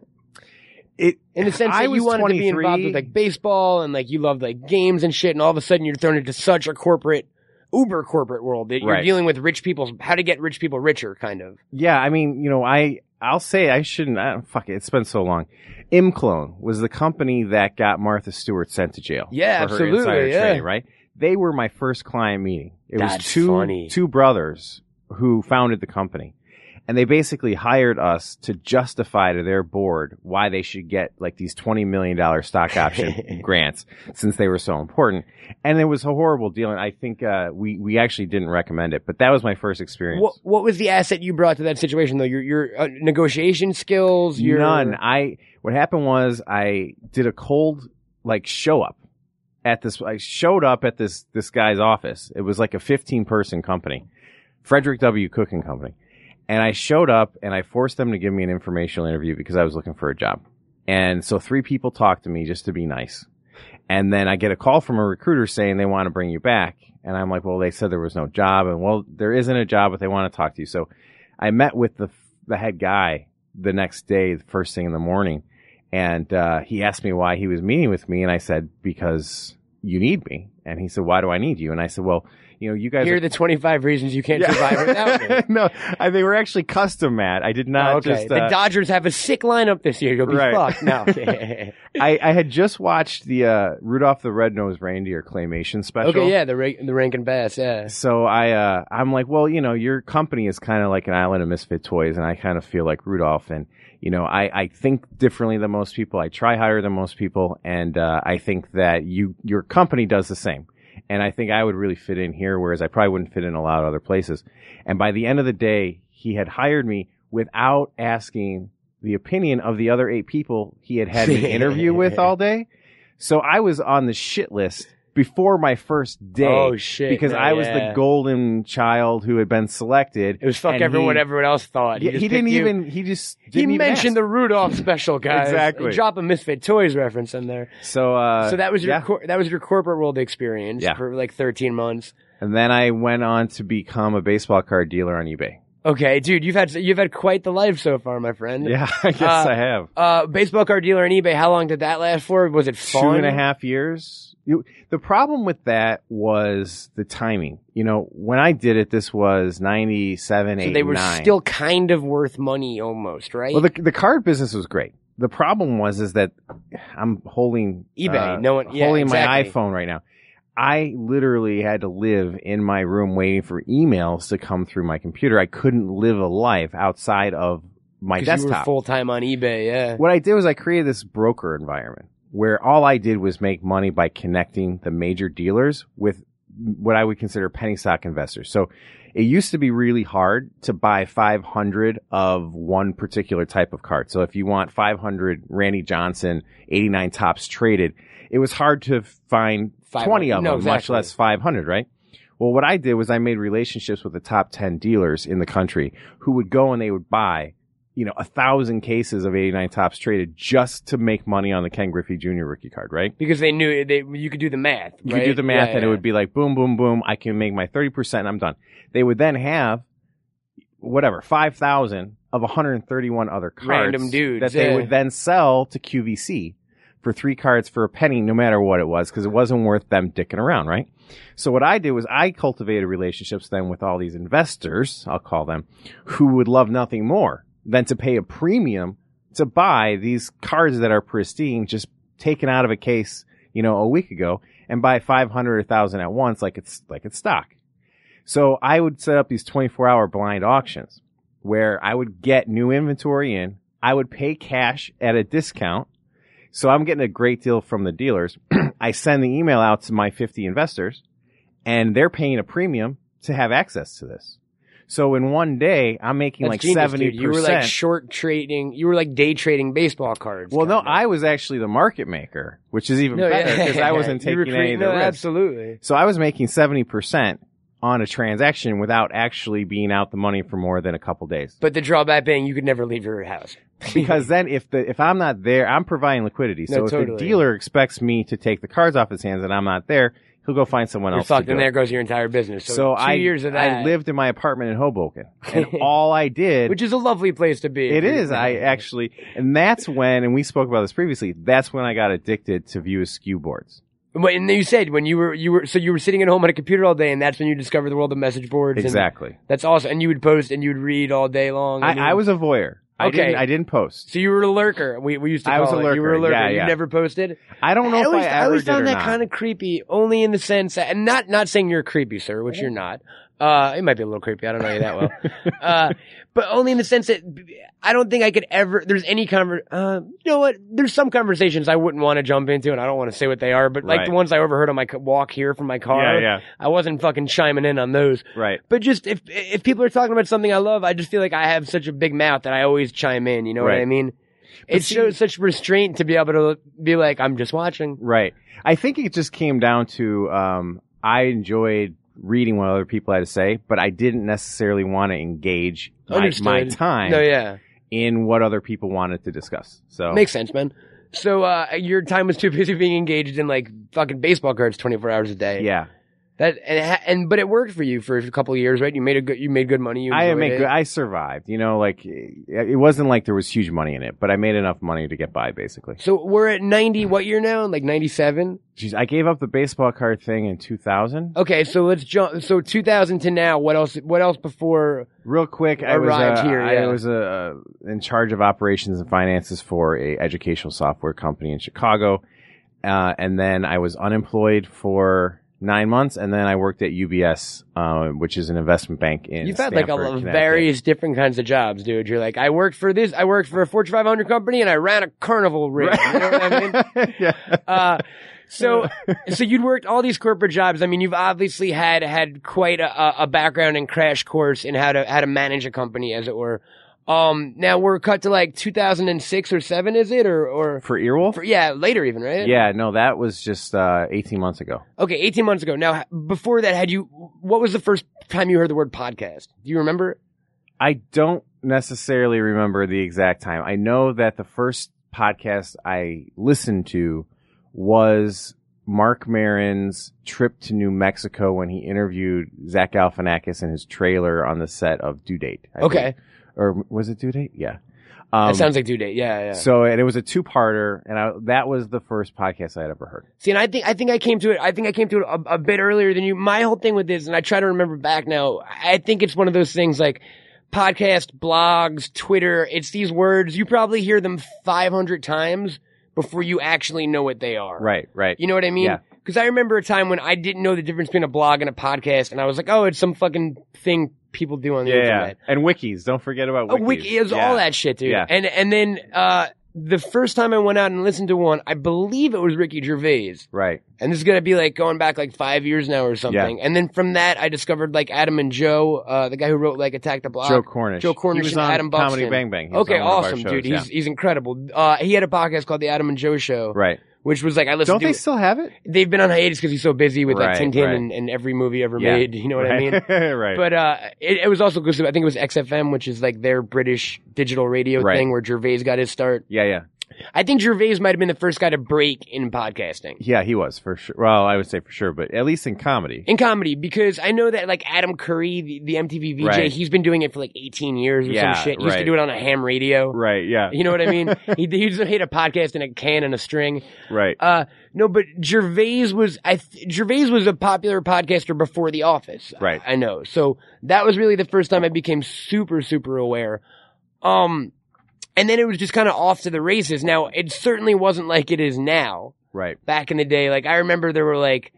it? In the sense I that you wanted to be involved with like baseball and like you loved like games and shit, and all of a sudden you're thrown into such a corporate, uber corporate world that you're Right. dealing with rich people's how to get rich people richer, kind of. Yeah, I mean, you know, I I'll say I shouldn't. I, fuck it, it's been so long. Imclone was the company that got Martha Stewart sent to jail. Yeah, for absolutely, yeah. trading, right? They were my first client meeting. It That's was two funny. two brothers who founded the company. And they basically hired us to justify to their board why they should get like these $20 million stock option <laughs> grants since they were so important. And it was a horrible deal. And I think, uh, we, we actually didn't recommend it, but that was my first experience. What what was the asset you brought to that situation though? Your your uh, negotiation skills. Your None. I what happened was I did a cold like show up at this. I showed up at this this guy's office. It was like a 15 person company, Frederic W. Cook & Company, and I showed up and I forced them to give me an informational interview because I was looking for a job. And so three people talked to me just to be nice. And then I get a call from a recruiter saying they want to bring you back. And I'm like, well, they said there was no job. And well, there isn't a job, but they want to talk to you. So I met with the, the head guy the next day, the first thing in the morning. And, uh, he asked me why he was meeting with me. And I said, because you need me. And he said, why do I need you? And I said, well, you know, you guys Here are are the 25 reasons you can't Yeah. survive without me. <laughs> no, I, they were actually custom, Matt. I did not Oh, okay. just. the uh, Dodgers have a sick lineup this year. You'll be Right. fucked. No. <laughs> I, I had just watched the uh, Rudolph the Red-Nosed Reindeer claymation special. okay, yeah, the Ra- the Rankin Bass, yeah. So I, uh, I'm like, well, you know, your company is kind of like an island of misfit toys, and I kind of feel like Rudolph, and you know, I, I think differently than most people. I try harder than most people, and uh, I think that you, your company does the same. And I think I would really fit in here, whereas I probably wouldn't fit in a lot of other places. And by the end of the day, he had hired me without asking the opinion of the other eight people he had had me <laughs> interview with all day. So I was on the shit list before my first day Oh shit! because no, I was yeah. the golden child who had been selected. It was fuck everyone. he- everyone else thought. Yeah, just he didn't picked you. even. He just He even mentioned ask. the Rudolph special, <laughs> guys. Exactly. Drop a Misfit Toys reference in there. So, uh, so that was your yeah. cor- that was your corporate world experience Yeah. for like 13 months. and then I went on to become a baseball card dealer on eBay. Okay, dude, you've had you've had quite the life so far, my friend. Yeah, <laughs> I guess Uh, I have Uh, baseball card dealer on eBay. How long did that last for? Was it fun? two and a half years. You, the problem with that was the timing. You know, when I did it, this was ninety seven, So eight, they were still kind of worth money, almost, right? Well, the the card business was great. The problem was is that I'm holding eBay, uh, no one- yeah, holding my iPhone right now. I literally had to live in my room waiting for emails to come through my computer. I couldn't live a life outside of my desktop. full time on eBay. Yeah. What I did was I created this broker environment where all I did was make money by connecting the major dealers with what I would consider penny stock investors. So it used to be really hard to buy 500 of one particular type of card. So if you want 500 Randy Johnson 89 Topps traded, it was hard to find 20 of No, them, much less 500, right? Well, what I did was I made relationships with the top 10 dealers in the country who would go and they would buy you know, a thousand cases of 89 Topps traded just to make money on the Ken Griffey Jr. rookie card, right? Because they knew they, you could do the math. You right? could do the math Yeah, and it would be like boom, boom, boom. I can make my 30% and I'm done. They would then have whatever, 5,000 of 131 other cards Random dudes, that they yeah. would then sell to QVC for three cards for a penny, no matter what it was, because it wasn't worth them dicking around, right? So what I did was I cultivated relationships then with all these investors, I'll call them, who would love nothing more than to pay a premium to buy these cards that are pristine, just taken out of a case, you know, a week ago and buy 500 or 1000 at once like it's, like it's stock. So I would set up these 24 hour blind auctions where I would get new inventory in. I would pay cash at a discount. So I'm getting a great deal from the dealers. <clears throat> I send the email out to my 50 investors and they're paying a premium to have access to this. So in one day, I'm making That's like 70%. dude. You were like short trading. You were like day trading baseball cards. well, no, kinda. I was actually the market maker, which is even No, better yeah. because I wasn't <laughs> taking any of the no, risk. Absolutely. So I was making 70% on a transaction without actually being out the money for more than a couple days. But the drawback being you could never leave your house. <laughs> because then if the if I'm not there, I'm providing liquidity. So No, if totally. the dealer expects me to take the cards off his hands and I'm not there, he'll go find someone You're else. fucked, and there goes your entire business. So, So two I years of that, I lived in my apartment in Hoboken, and <laughs> all I did which is a lovely place to be. it is I actually, and that's when, and we spoke about this previously. That's when I got addicted to View Askew boards. And you said when you were you were so you were sitting at home on a computer all day, and that's when you discovered the world of message boards. and Exactly. that's awesome. And you would post and you'd read all day long. you- I, I was a voyeur. I Okay. didn't. I didn't post. So you were a lurker. We we used to. I was a it. You were a lurker. lurker. Yeah, You never posted. I don't know I if always, I I always did found or that not. kind of creepy, only in the sense that, and not not saying you're creepy, sir, which you're not. Uh, it might be a little creepy. I don't know you that well. <laughs> uh, but only in the sense that I don't think I could ever. There's any conver. Uh, you know what? There's some conversations I wouldn't want to jump into, and I don't want to say what they are. But like Right. the ones I overheard on my walk here from my car, Yeah, yeah. I wasn't fucking chiming in on those. Right. But just if if people are talking about something I love, I just feel like I have such a big mouth that I always chime in. You know what I mean? It see- shows such restraint to be able to be like, I'm just watching. Right. I think it just came down to um, I enjoyed reading what other people had to say, but I didn't necessarily want to engage my, my time No, yeah. in what other people wanted to discuss. So Makes sense, man. So uh, your time was too <laughs> busy being engaged in like fucking baseball cards 24 hours a day. yeah, That and and but it worked for you for a couple of years, right? You made a good you made good money. You I it. good, I survived. You know, like it wasn't like there was huge money in it, but I made enough money to get by basically. so we're at 90 what year now? Like 97? Jeez, I gave up the baseball card thing in 2000. Okay, so let's jump so 2000 to now. What else what else before Real quick, I was, Arrived uh, here, I yeah. was uh, in charge of operations and finances for a educational software company in Chicago, uh, and then I was unemployed for nine months, and then I worked at UBS, uh, which is an investment bank in. You've had like a Stamford, lot of Connecticut. various different kinds of jobs, dude. You're like, I worked for this, I worked for a Fortune 500 company, and I ran a carnival rig. You know what I mean? <laughs> yeah. Uh, so, so you'd worked all these corporate jobs. I mean, you've obviously had had quite a, a background and crash course in how to how to manage a company, as it were. Um, now we're cut to like 2006 or seven, is it, or or For Earwolf? for, yeah, later even, right? yeah, no, that was just uh, 18 months ago. Okay, 18 months ago. Now, before that, had you? What was the first time you heard the word podcast? Do you remember? I don't necessarily remember the exact time. I know that the first podcast I listened to was Marc Maron's trip to New Mexico when he interviewed Zach Galifianakis in his trailer on the set of Due Date. I Okay, think. Or was it Due Date? Yeah. Um, that sounds like due date. Yeah, yeah. so, and it was a two-parter, and I, that was the first podcast I had ever heard. See, and I think I think I came to it. I think I came to it a, a bit earlier than you. My whole thing with this, and I try to remember back now. I think it's one of those things like podcast, blogs, Twitter. It's these words you probably hear them 500 times before you actually know what they are. Right, right. You know what I mean? Yeah. Because I remember a time when I didn't know the difference between a blog and a podcast, and I was like, "Oh, it's some fucking thing people do on the yeah, yeah. internet." And wikis. Don't forget about Oh, wikis. wiki is Yeah. all that shit, dude. Yeah. And and then uh, the first time I went out and listened to one, I believe it was Ricky Gervais. Right. And this is gonna be like going back like five years now or something. Yeah. And then from that, I discovered like Adam and Joe, uh, the guy who wrote like Attack the Block. Joe Cornish. Joe Cornish He was and on Adam Comedy Bang Bang. Okay, awesome, shows, dude. yeah. He's he's incredible. Uh, he had a podcast called the Adam and Joe Show, Right. Which was like I listened Don't to. they still have it? They've been on hiatus because he's so busy with like Right, Tintin right. and, and every movie ever Yeah. made. <laughs> You know what I mean? right. <laughs> right. But uh, it, it was also because I think it was XFM, which is like their British digital radio Right. thing, where Gervais got his start. yeah, yeah, I think Gervais might have been the first guy to break in podcasting. yeah. He was for sure. Well, I would say for sure, but at least in comedy. In comedy, because I know that like Adam Curry, the, the MTV VJ, Right. he's been doing it for like 18 years or Yeah, some shit. He used to do it on a ham radio. Right. Yeah. You know what I mean? <laughs> he, he used to hit a podcast in a can and a string. Right. Uh, no, but Gervais was, I, th- Gervais was a popular podcaster before The Office. Right. I, I know. So that was really the first time I became super, super aware. Um, and then it was just kind of off to the races. Now, it certainly wasn't like it is now. right. Back in the day, like I remember there were like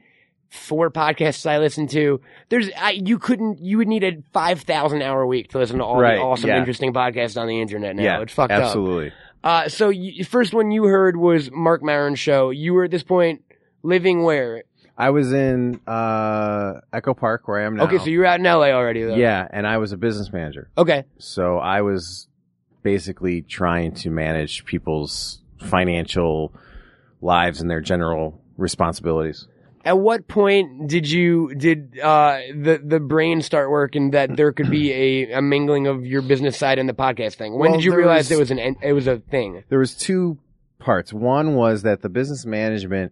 four podcasts I listened to. There's, I, you couldn't, you would need a 5,000 hour week to listen to all Right, the awesome, yeah. interesting podcasts on the internet now. yeah. it's fucked up. absolutely. Uh, so you, first one you heard was Marc Maron's show. You were at this point living where? I was in uh, Echo Park where I am now. Okay, so you were out in LA already though. yeah, and I was a business manager. Okay. So I was basically trying to manage people's financial lives and their general responsibilities. At what point did you did uh the the brain start working that there could be a, a mingling of your business side and the podcast thing? When Well, did you there realize was- it was an en- it was a thing? There was two parts. One was that the business management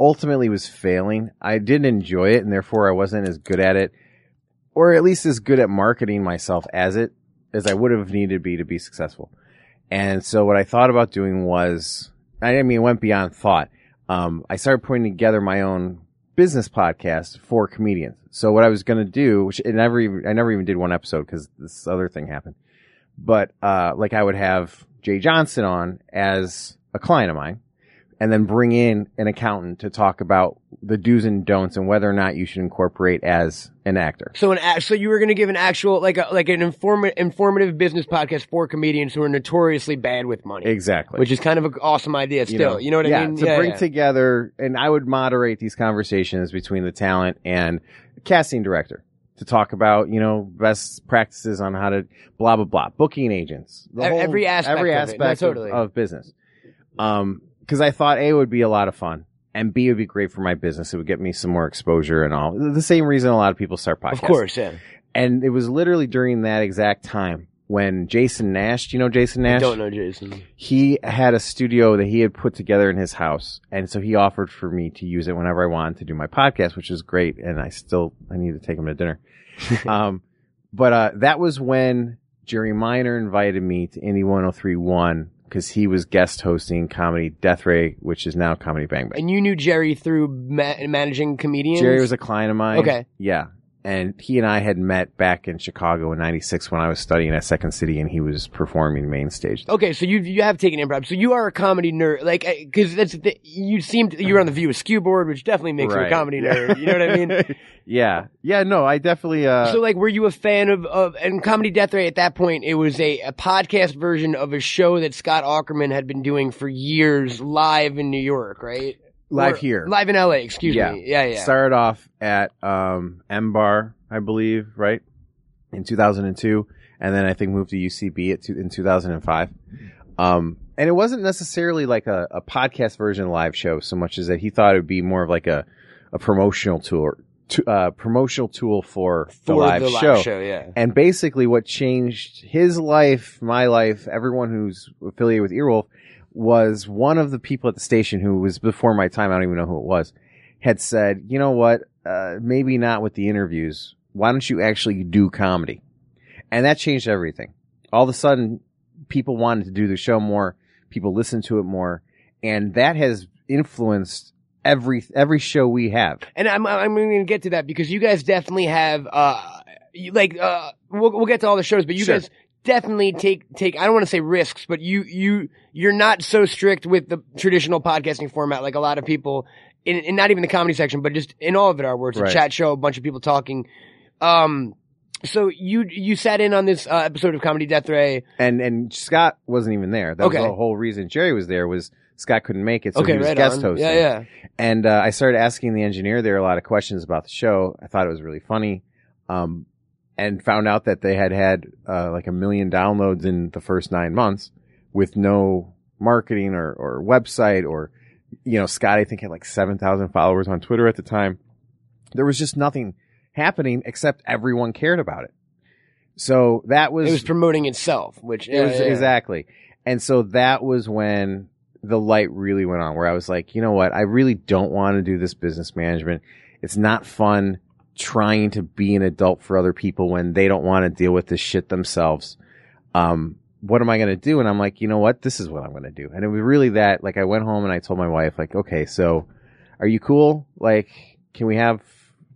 ultimately was failing. I didn't enjoy it and therefore I wasn't as good at it or at least as good at marketing myself as it as I would have needed to be to be successful. And so what I thought about doing was I mean it went beyond thought. Um, I started putting together my own business podcast for comedians. So what I was going to do, which I never even, I never even did one episode because this other thing happened. But, uh, like I would have Jay Johnston on as a client of mine and then bring in an accountant to talk about the do's and don'ts and whether or not you should incorporate as an actor. So an act- so you were going to give an actual like a like an informa- informative business podcast for comedians who are notoriously bad with money, Exactly. which is kind of an awesome idea. Still, you know, what yeah, I mean? To bring together, and I would moderate these conversations between the talent and casting director to talk about, you know, best practices on how to blah blah blah, booking agents, the every aspect every of it. aspect No, of- totally. of, business. Um, because I thought a would be a lot of fun. And B would be great for my business. It would get me some more exposure and all. The same reason a lot of people start podcasts. of course, yeah. And it was literally during that exact time when Jason Nash, do you know Jason Nash? I don't know, Jason. he had a studio that he had put together in his house and so he offered for me to use it whenever i wanted to do my podcast which is great and i still i need to take him to dinner <laughs> um but uh that was when jerry minor invited me to indie 1031 because he was guest hosting comedy death ray which is now comedy bang bang And you knew Jerry through ma- managing comedians. jerry was a client of mine Okay. yeah and he and I had met back in Chicago in '96 when I was studying at Second City, and he was performing main stage. Okay, so you you have taken improv, so you are a comedy nerd, like because that's the, you seemed you were on the View Askew board, which definitely makes you a comedy nerd. You know what I mean? <laughs> yeah, yeah, no, I definitely. Uh, so like, were you a fan of of and Comedy Death Ray at that point? It was a, a podcast version of a show that Scott Aukerman had been doing for years, live in New York, right? Live here. live in L.A. Excuse Yeah. me. Yeah, yeah. Started off at um, M Bar, I believe, right in 2002, and then I think moved to UCB at two, in 2005. Um, and it wasn't necessarily like a, a podcast version live show so much as that he thought it would be more of like a a promotional tool, to, uh, promotional tool for, the, live, the show. live show, yeah. And basically, what changed his life, my life, everyone who's affiliated with Earwolf, was one of the people at the station who was before my time. I don't even know who it was. Had said, you know what? Uh, maybe not with the interviews. Why don't you actually do comedy? And that changed everything. All of a sudden, people wanted to do the show more. People listened to it more, and that has influenced every every show we have. And I'm I'm going to get to that because you guys definitely have uh you- like uh we'll we'll get to all the shows, but you Sure. guys definitely take take I don't want to say risks, but you you you're not so strict with the traditional podcasting format like a lot of people in, in not even the comedy section, but just in all of it are where it's Right. a chat show, a bunch of people talking. Um so you you sat in on this uh, episode of Comedy Death Ray. and and Scott wasn't even there. That Okay. was the whole reason Jerry was there was Scott couldn't make it, so okay, he was right guest on. hosting. Yeah, yeah. And uh, I started asking the engineer there a lot of questions about the show. I thought it was really funny, um, and found out that they had had uh, like a million downloads in the first nine months with no marketing or, or website or you know, Scott, I think had like 7,000 followers on Twitter at the time. There was just nothing happening except everyone cared about it. So that was, It was promoting itself, which it was yeah, yeah. exactly. And so that was when the light really went on where I was like, you know what? I really don't want to do this business management. It's not fun trying to be an adult for other people when they don't want to deal with this shit themselves. Um, what am I going to do? And I'm like, you know what? This is what I'm going to do. And it was really that, like, I went home and I told my wife, like, okay, so are you cool? Like, can we have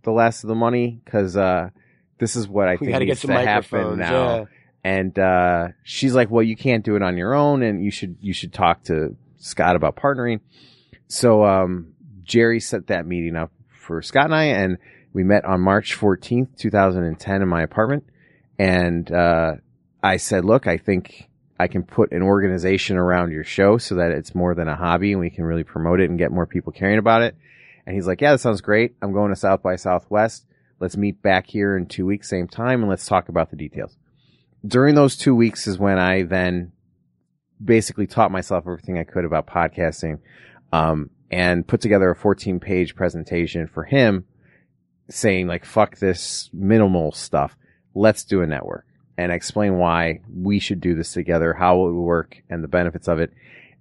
the last of the money? Cause, uh, this is what I We think needs to happen now Yeah. and uh, she's like, "Well, you can't do it on your own, and you should you should talk to Scott about partnering." So um, Jerry set that meeting up for Scott and I, and we met on March fourteenth, two thousand and ten, in my apartment. And uh, I said, "Look, I think I can put an organization around your show so that it's more than a hobby, and we can really promote it and get more people caring about it." And he's like, "Yeah, that sounds great. I'm going to South by Southwest." Let's meet back here in two weeks, same time, and let's talk about the details during those two weeks is when I then basically taught myself everything I could about podcasting, um, and put together a 14 page presentation for him saying like, fuck this minimal stuff. Let's do a network and explain why we should do this together, how it would work and the benefits of it.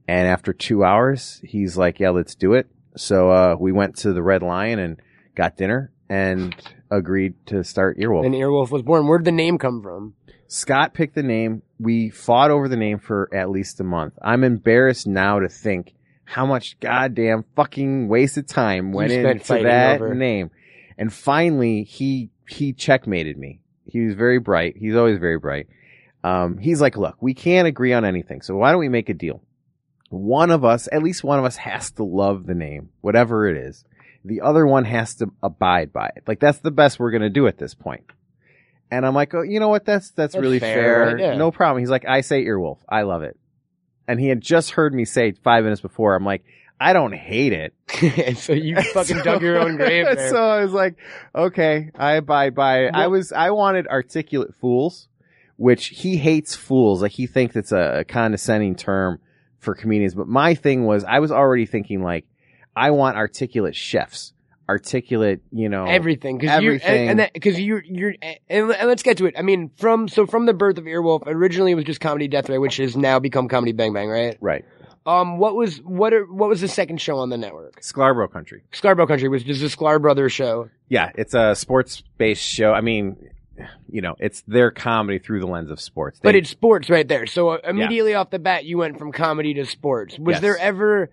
And after two hours, he's like, yeah, let's do it. So, uh, we went to the Red Lion and got dinner and agreed to start Earwolf. And Earwolf was born. Where did the name come from? Scott picked the name. We fought over the name for at least a month. I'm embarrassed now to think how much goddamn fucking wasted time went into that over. name. And finally, he, he checkmated me. He was very bright. He's always very bright. Um, he's like, look, we can't agree on anything. So why don't we make a deal? One of us, at least one of us has to love the name, whatever it is. The other one has to abide by it. Like that's the best we're going to do at this point. And I'm like, oh, you know what? That's, that's, That's really fair, fair. Yeah. No problem. He's like, I say earwolf. I love it. And he had just heard me say five minutes before. I'm like, I don't hate it. <laughs> And so you fucking dug your own grave there. so I was like, okay, I abide by it. I was, I wanted articulate fools, which he hates fools. Like he thinks it's a, a condescending term for comedians. But my thing was, I was already thinking like, I want articulate chefs, articulate, you know, everything because you Everything. and because you're, you're and, and let's get to it. I mean, from so from the birth of Earwolf, originally it was just Comedy Death Ray, which has now become Comedy Bang Bang, right? right. Um, what was what are what was the second show on the network? Sklarbro country. Sklarbro Country, was is the Sklar Brothers show. Yeah. It's a sports based show. I mean, you know, it's their comedy through the lens of sports. But it's sports right there. So uh, immediately off the bat, you went from comedy to sports. Was Yes. there ever,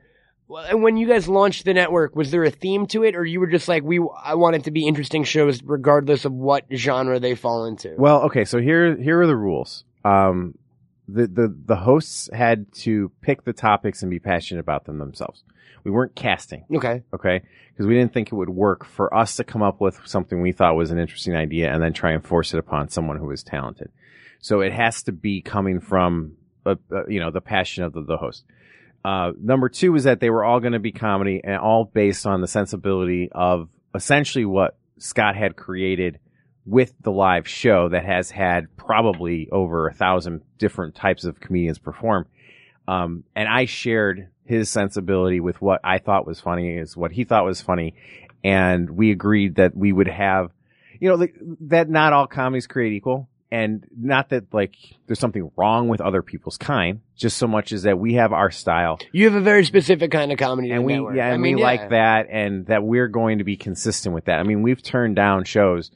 well, and when you guys launched the network, was there a theme to it, or you were just like, we, I want it to be interesting shows regardless of what genre they fall into? Well, okay, so here here are the rules. Um, the the the hosts had to pick the topics and be passionate about them themselves. We weren't casting, okay. okay, because we didn't think it would work for us to come up with something we thought was an interesting idea and then try and force it upon someone who was talented. So it has to be coming from uh, uh, you know the passion of the, the host. Uh, number two is that they were all going to be comedy and all based on the sensibility of essentially what Scott had created with the live show that has had probably over a thousand different types of comedians perform. Um, and I shared his sensibility with what I thought was funny is what he thought was funny. And we agreed that we would have, you know, like, that not all comedies create equal. And not that like there's something wrong with other people's kind, just so much as that we have our style You have a very specific kind of comedy and we network. yeah, I and mean, we yeah. like that, and that we're going to be consistent with that. I mean, we've turned down shows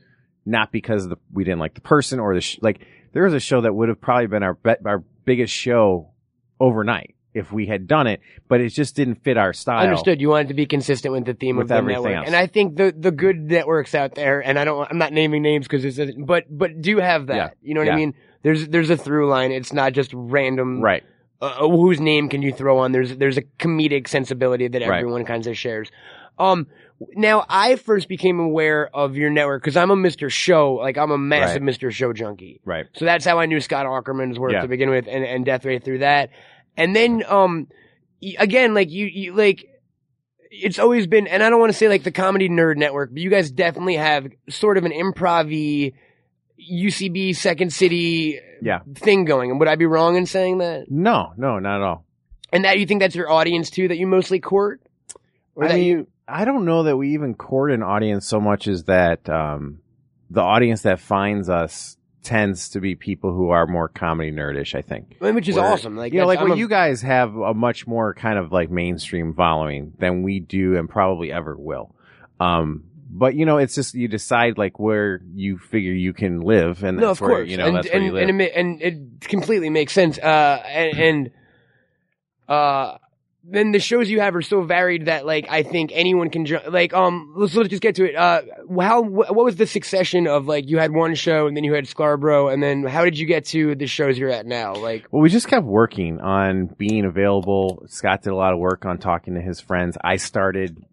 not because the, we didn't like the person or the sh- like. There was a show that would have probably been our be- our biggest show overnight if we had done it, but it just didn't fit our style. Understood. You wanted to be consistent with the theme With of the everything network, else. and I think the the good networks out there, and I don't, I'm not naming names because it's, but but do have that. Yeah. You know what I mean? There's there's a through line. It's not just random. Right. Uh, whose name can you throw on? There's there's a comedic sensibility that Right. everyone kind of shares. Um, now I first became aware of your network because I'm a Mr. Show, like I'm a massive Mr. Show junkie. Right. So that's how I knew Scott Aukerman's work Yeah. to begin with, and, and Death Ray through that. And then, um, again, like you, you like, it's always been, and I don't want to say like the Comedy Nerd Network, but you guys definitely have sort of an improv UCB Second City Yeah. thing going. And would I be wrong in saying that? No, no, not at all. And that you think that's your audience too, that you mostly court? Or I that mean, you? I don't know that we even court an audience so much as that um, the audience that finds us tends to be people who are more comedy nerdish. I think. Which is Where- awesome. Like you know, like I'm what a- you guys have a much more kind of like mainstream following than we do and probably ever will. Um, but you know, it's just you decide like where you figure you can live, and no, of where course, you know and that's where you live. and, it, and it completely makes sense. Uh, and, and uh, then the shows you have are so varied that like I think anyone can jo- like um let's let's just get to it. Uh, how wh- what was the succession of like you had one show and then you had Sklarbro and then how did you get to the shows you're at now? Like Well, we just kept working on being available. Scott did a lot of work on talking to his friends. I started,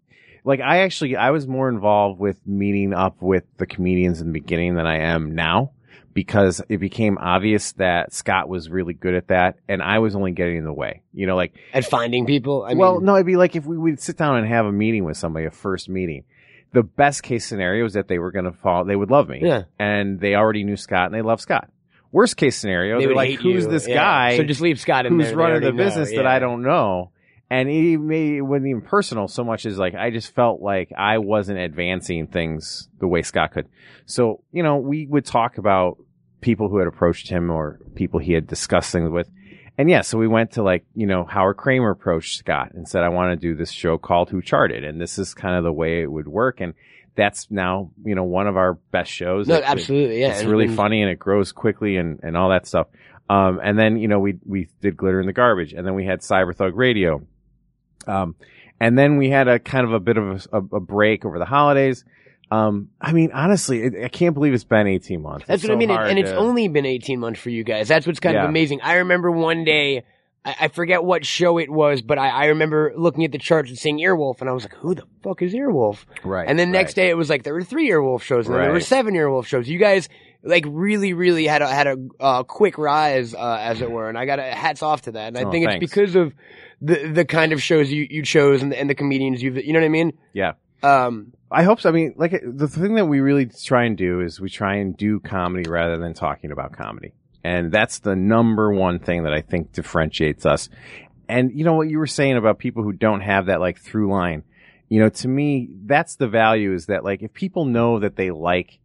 like, I actually, I was more involved with meeting up with the comedians in the beginning than I am now because it became obvious that Scott was really good at that and I was only getting in the way. You know, like, at finding people. I well, mean, no, it'd be like if we would sit down and have a meeting with somebody, a first meeting. The best case scenario is that they were going to fall, they would love me. Yeah. And they already knew Scott and they love Scott. Worst case scenario, they they're like, who's you. this Yeah. guy? So just leave Scott in who's there. They running the already know. business that Yeah. I don't know. And it, may, it wasn't even personal so much as like I just felt like I wasn't advancing things the way Scott could. So, you know, we would talk about people who had approached him or people he had discussed things with. And yeah, so we went to like, you know, Howard Kremer approached Scott and said, I want to do this show called Who Charted. And this is kind of the way it would work. And that's now, you know, one of our best shows. No, It- absolutely. Yeah, it's really funny and it grows quickly and, and all that stuff. Um, and then, you know, we, we did Glitter in the Garbage and then we had Cyber Thug Radio. Um, and then we had a kind of a bit of a, a break over the holidays. Um, I mean, honestly, it, I can't believe it's been 18 months. That's It's what I mean, and, it's to- only been 18 months for you guys. That's what's kind of amazing. I remember one day, I, I forget what show it was, but I, I remember looking at the charts and seeing Earwolf, and I was like, "Who the fuck is Earwolf?" right. And then next right. day, it was like there were three Earwolf shows, and then there were seven Earwolf shows. You guys like really, really had a had a uh, quick rise, uh, as it were, and I got a hats off to that. And I Oh, think thanks. it's because of the the kind of shows you, you chose and the, and the comedians you've, you know what I mean? Yeah. Um, I hope so. I mean, like the thing that we really try and do is we try and do comedy rather than talking about comedy. And that's the number one thing that I think differentiates us. And you know what you were saying about people who don't have that like through line. You know, to me, that's the value is that like if people know that they like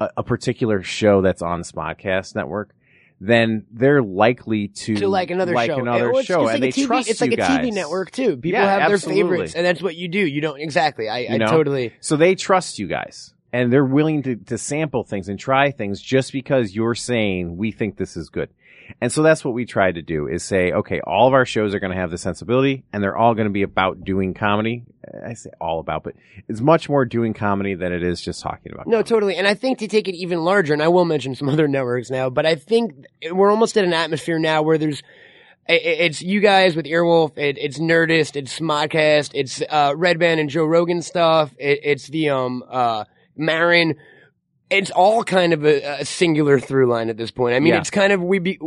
a, a particular show that's on Smodcast Network, then they're likely to, to like another show. another it's show, and like they a TV, trust It's like a TV network too. People Yeah, have their absolutely. favorites, and that's what you do. You don't exactly. I, I totally. So they trust you guys and they're willing to, to sample things and try things just because you're saying we think this is good. And so that's what we try to do is say, okay, all of our shows are going to have the sensibility and they're all going to be about doing comedy. I say all about, but it's much more doing comedy than it is just talking about. No, comedy. totally. And I think to take it even larger, and I will mention some <laughs> other networks now, but I think we're almost at an atmosphere now where there's, it's you guys with Earwolf, it, it's Nerdist, it's Smodcast, it's, uh, Red Band and Joe Rogan stuff, it, it's the, um, uh, Maron. It's all kind of a, a singular through line at this point. I mean, Yeah. it's kind of, we be,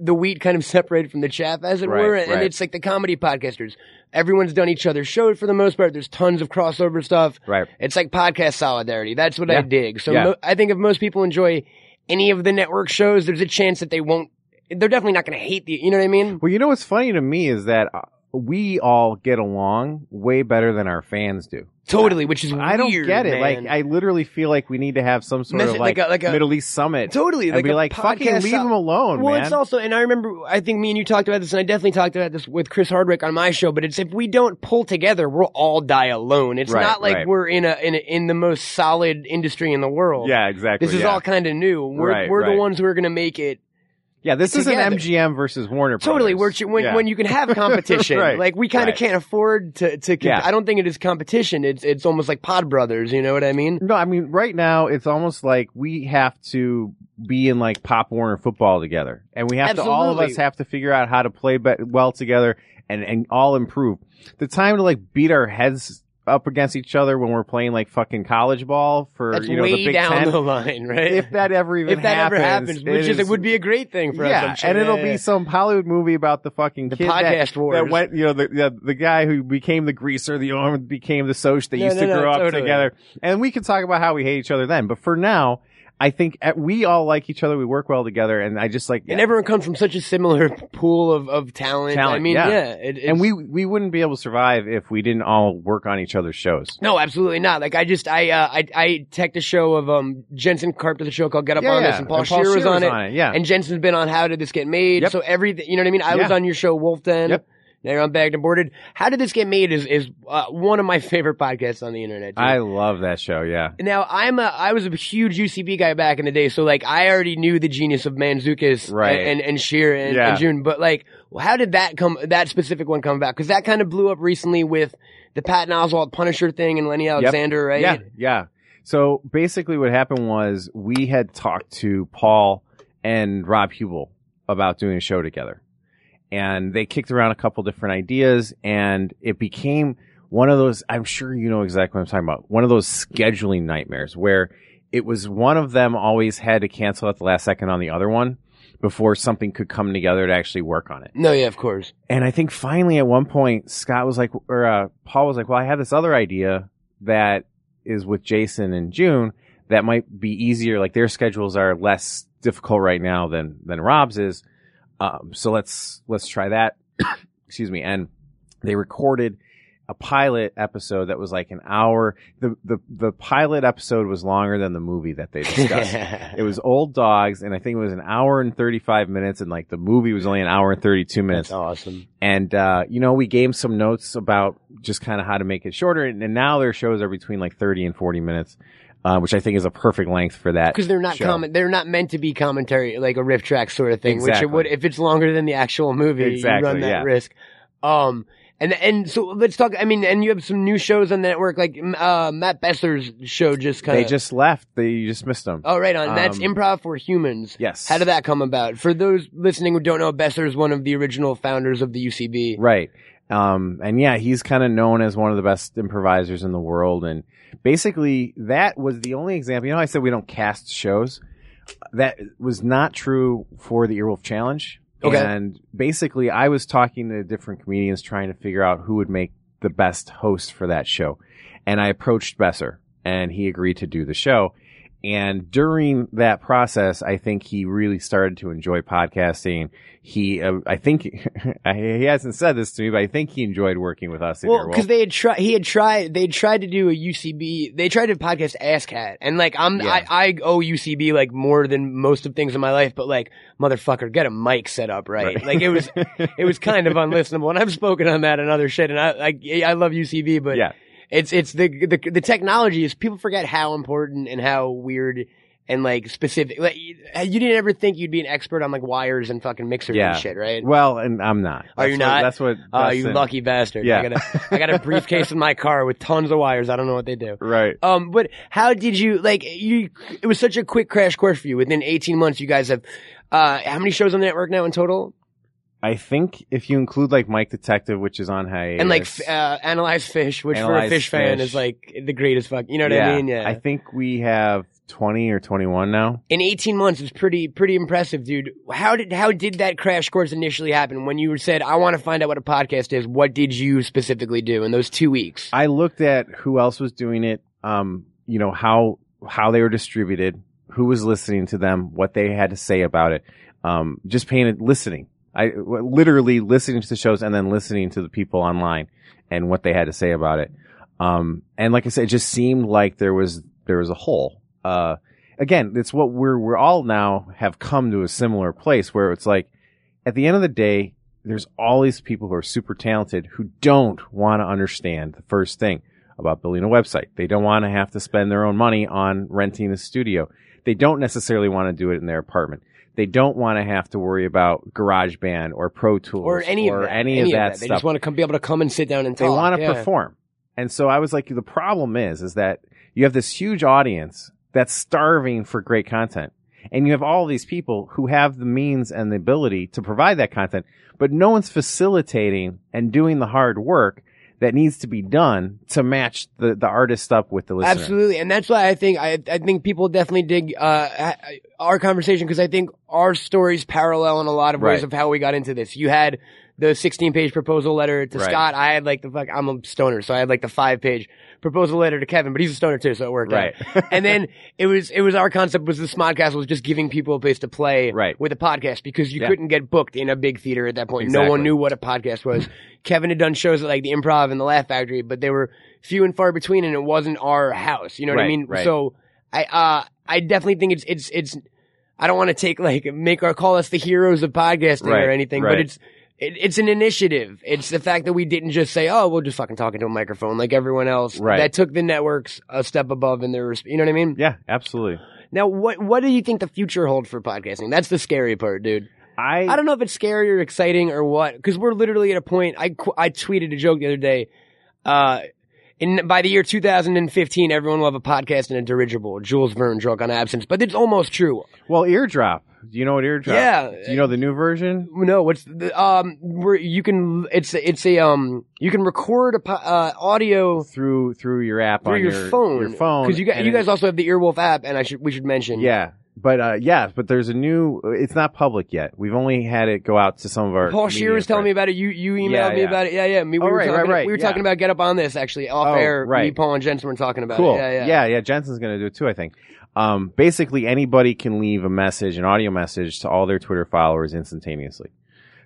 the wheat kind of separated from the chaff, as it Right, were, and right. it's like the comedy podcasters. Everyone's done each other's show for the most part. There's tons of crossover stuff. Right. It's like podcast solidarity. That's what I dig. So Yeah. mo- I think if most people enjoy any of the network shows, there's a chance that they won't. They're definitely not going to hate the. You know what I mean? Well, you know what's funny to me is that uh, we all get along way better than our fans do. Totally, which is I don't weird, get it. man. Like, I literally feel like we need to have some sort Message- of like, like a- like a- Middle East summit. totally and like be a like, fucking podcast leave them alone, Well, man. it's also, and I remember, I think me and you talked about this, and I definitely talked about this with Chris Hardwick on my show. But it's if we don't pull together, we'll all die alone. It's Right, not like right. we're in a, in a in the most solid industry in the world. yeah, exactly. this is yeah. all kind of new. We're Right, we're the right. ones who are going to make it. Yeah, this is together. an MGM versus Warner. Totally, where Brothers. you, when Yeah. when you can have <laughs> competition, Right, like we kind of right. can't afford to to. Comp- Yeah. I don't think it is competition. It's it's almost like Pod Brothers. You know what I mean? No, I mean right now it's almost like we have to be in like Pop Warner football together, and we have to all of Absolutely. us have to figure out how to play be- well together and and all improve. The time to like beat our heads up against each other when we're playing like fucking college ball for That's you know the Big down Ten. the line, right? if that ever even If that happens, ever happens, which is, it would be a great thing for us. yeah, I'm sure. and it'll Yeah, be yeah. some Hollywood movie about the fucking The podcast that, wars. that went, you know, the, the the guy who became the greaser, the owner became the Soch. They No, used no, to no, grow up totally. together, and we can talk about how we hate each other then. But for now, I think uh, we all like each other. We work well together, and I just like And everyone comes from such a similar pool of, of talent. I mean, yeah. yeah. it- and we we wouldn't be able to survive if we didn't all work on each other's shows. No, absolutely not. Like I just I uh, I I teched a show of um Jensen Karp to the show called Get Up Yeah, on yeah. This and Paul, And Paul Scheer was Scheer on was it. on it, yeah. And Jensen's been on How Did This Get Made? Yep. So everything you know what I mean? I was on your show Wolf Den. Yep. Now you're on Bagged and Boarded. How Did This Get Made is is uh, one of my <laughs> favorite podcasts on the internet. dude. I love that show. Yeah, Now I'm a I was a huge UCB guy back in the day, so like I already knew the genius of Mantzoukas Right. and, and and Scheer and, Yeah. and June, but like how did that come that specific one come about? Because that kind of blew up recently with the Patton Oswalt Punisher thing and Lexi Alexander, right? Yeah, yeah. So basically, what happened was we had talked to Paul and Rob Huebel about doing a show together, and they kicked around a couple different ideas, and it became one of those. I'm sure you know exactly what I'm talking about. One of those scheduling nightmares where it was one of them always had to cancel at the last second on the other one before something could come together to actually work on it. No, yeah, of course. And I think finally at one point, Scott was like, or uh, Paul was like, well, I have this other idea that is with Jason and June that might be easier. Like their schedules are less difficult right now than, than Rob's is. Um, so let's, let's try that. <coughs> Excuse me. And they recorded a pilot episode that was like an hour. The, the, the pilot episode was longer than the movie that they discussed. <laughs> It was old dogs, and I think it was an hour and thirty five minutes, and like the movie was only an hour and thirty two minutes. That's awesome. And uh, you know, we gave some notes about just kind of how to make it shorter, and, and now their shows are between like thirty and forty minutes, uh, which I think is a perfect length for that. Because they're not show. comment, they're not meant to be commentary like a riff track sort of thing. Which it would if it's longer than the actual movie. you run that yeah. risk. Um, and and so let's talk. I mean, and you have some new shows on the network, like uh, Matt Besser's show just kind They just left. They you just missed them. Oh, right on. That's Um, Improv for Humans. Yes. How did that come about? For those listening who don't know, Besser is one of the original founders of the UCB. Right. Um, and yeah, he's kind of known as one of the best improvisers in the world. And basically, that was the only example. You know, I said we don't cast shows. That was not true for the Earwolf Challenge. Okay. And basically, I was talking to different comedians trying to figure out who would make the best host for that show. And I approached Besser, and he agreed to do the show. And during that process, I think he really started to enjoy podcasting. He, uh, I think, <laughs> he hasn't said this to me, but I think he enjoyed working with us. Well, because they had tried, he had tried, they tried to do a UCB, they tried to podcast AssCat, and like I'm, Yeah. I, I owe UCB like more than most of things in my life, but like motherfucker, get a mic set up right. Right. Like it was, <laughs> it was kind of unlistenable, and I've spoken on that and other shit, and I, like I love UCB, but yeah, it's it's the the the technology is people forget how important and how weird. And like specific, like you didn't ever think you'd be an expert on like wires and fucking mixers Yeah. and shit, right? well, and I'm not. Are you That's what- not? That's what. Oh, you Dustin- lucky bastard! Yeah. I got a I got a briefcase in my car with tons of wires. I don't know what they do. Right. Um, but how did you like you? It was such a quick crash course for you. Within 18 months, you guys have uh how many shows on the network now in total? I think if you include like Mike Detective, which is on hiatus, And like uh, Analyze Phish, which for a Analyze Phish, fan is like the greatest fuck. You know what I mean? Yeah. I think we have 20 or 21 now. in 18 months is pretty pretty impressive, dude. How did how did that crash course initially happen? When you said, "I want to find out what a podcast is," what did you specifically do in those two weeks? I looked at who else was doing it, um, you know, how, how they were distributed, who was listening to them, what they had to say about it. Um, just paying it, listening. I literally listening to the shows and then listening to the people online and what they had to say about it. Um, and like I said, it just seemed like there was, there was a hole. Uh, again, it's what we're, we're all now have come to a similar place where it's like, at the end of the day, there's all these people who are super talented who don't want to understand the first thing about building a website. They don't want to have to spend their own money on renting a studio. They don't necessarily want to do it in their apartment. They don't want to have to worry about GarageBand or Pro Tools or any or of that, any, of that, They stuff. just want to come, be able to come and sit down and talk. they want to yeah. perform. And so I was like, the problem is, is that you have this huge audience that's starving for great content. And you have all these people who have the means and the ability to provide that content, but no one's facilitating and doing the hard work that needs to be done to match the, the artist up with the listener. Absolutely, and that's why I think I I think people definitely dig uh our conversation because I think our stories parallel in a lot of ways Right. of how we got into this. You had the 16 page proposal letter to Right. Scott. I had like the fuck, I'm a stoner, so I had like the five page proposal letter to Kevin, but he's a stoner too, so it worked Right. out. and then it was, it was our concept was the Smodcast was just giving people a place to play Right. with a podcast because you Yeah. couldn't get booked in a big theater at that point. No one knew what a podcast was. <laughs> Kevin had done shows at like the Improv and the Laugh Factory, but they were few and far between, and it wasn't our house. You know what I mean? right. So I, uh, I definitely think it's, it's, it's. I don't want to take like make our call us the heroes of podcasting Right, or anything, but it's it, it's an initiative. It's the fact that we didn't just say, "Oh, we'll just fucking talk into a microphone" like everyone else. Right. That took the networks a step above in their, you know what I mean? Yeah, absolutely. Now, what what do you think the future holds for podcasting? That's the scary part, dude. I I don't know if it's scary or exciting or what, because we're literally at a point. I I tweeted a joke the other day. Uh, in by the year 2015, everyone will have a podcast and a dirigible. Jules Verne, drunk on absence, but it's almost true. well, eardrop. Do you know what eardrop? Yeah. Do you know the new version? No, what's the um? Where you can it's it's a um you can record a po- uh, audio Through through your app through on your, phone. Your phone. because you guys you guys also have the Earwolf app, and I should we should mention Yeah, but uh, yeah, but there's a new. It's not public yet. We've only had it go out to some of our. Paul Scheer was telling me about it. You you emailed Yeah, me yeah. about it. Yeah, yeah. Me, we Oh, were right, talking, right, right, We were yeah. talking about get up on this actually off Oh, air. Me, right. Paul, and Jensen were talking about Cool. it. Yeah, yeah. yeah, yeah. Jensen's gonna do it too. I think. Um, basically, anybody can leave a message, an audio message, to all their Twitter followers instantaneously.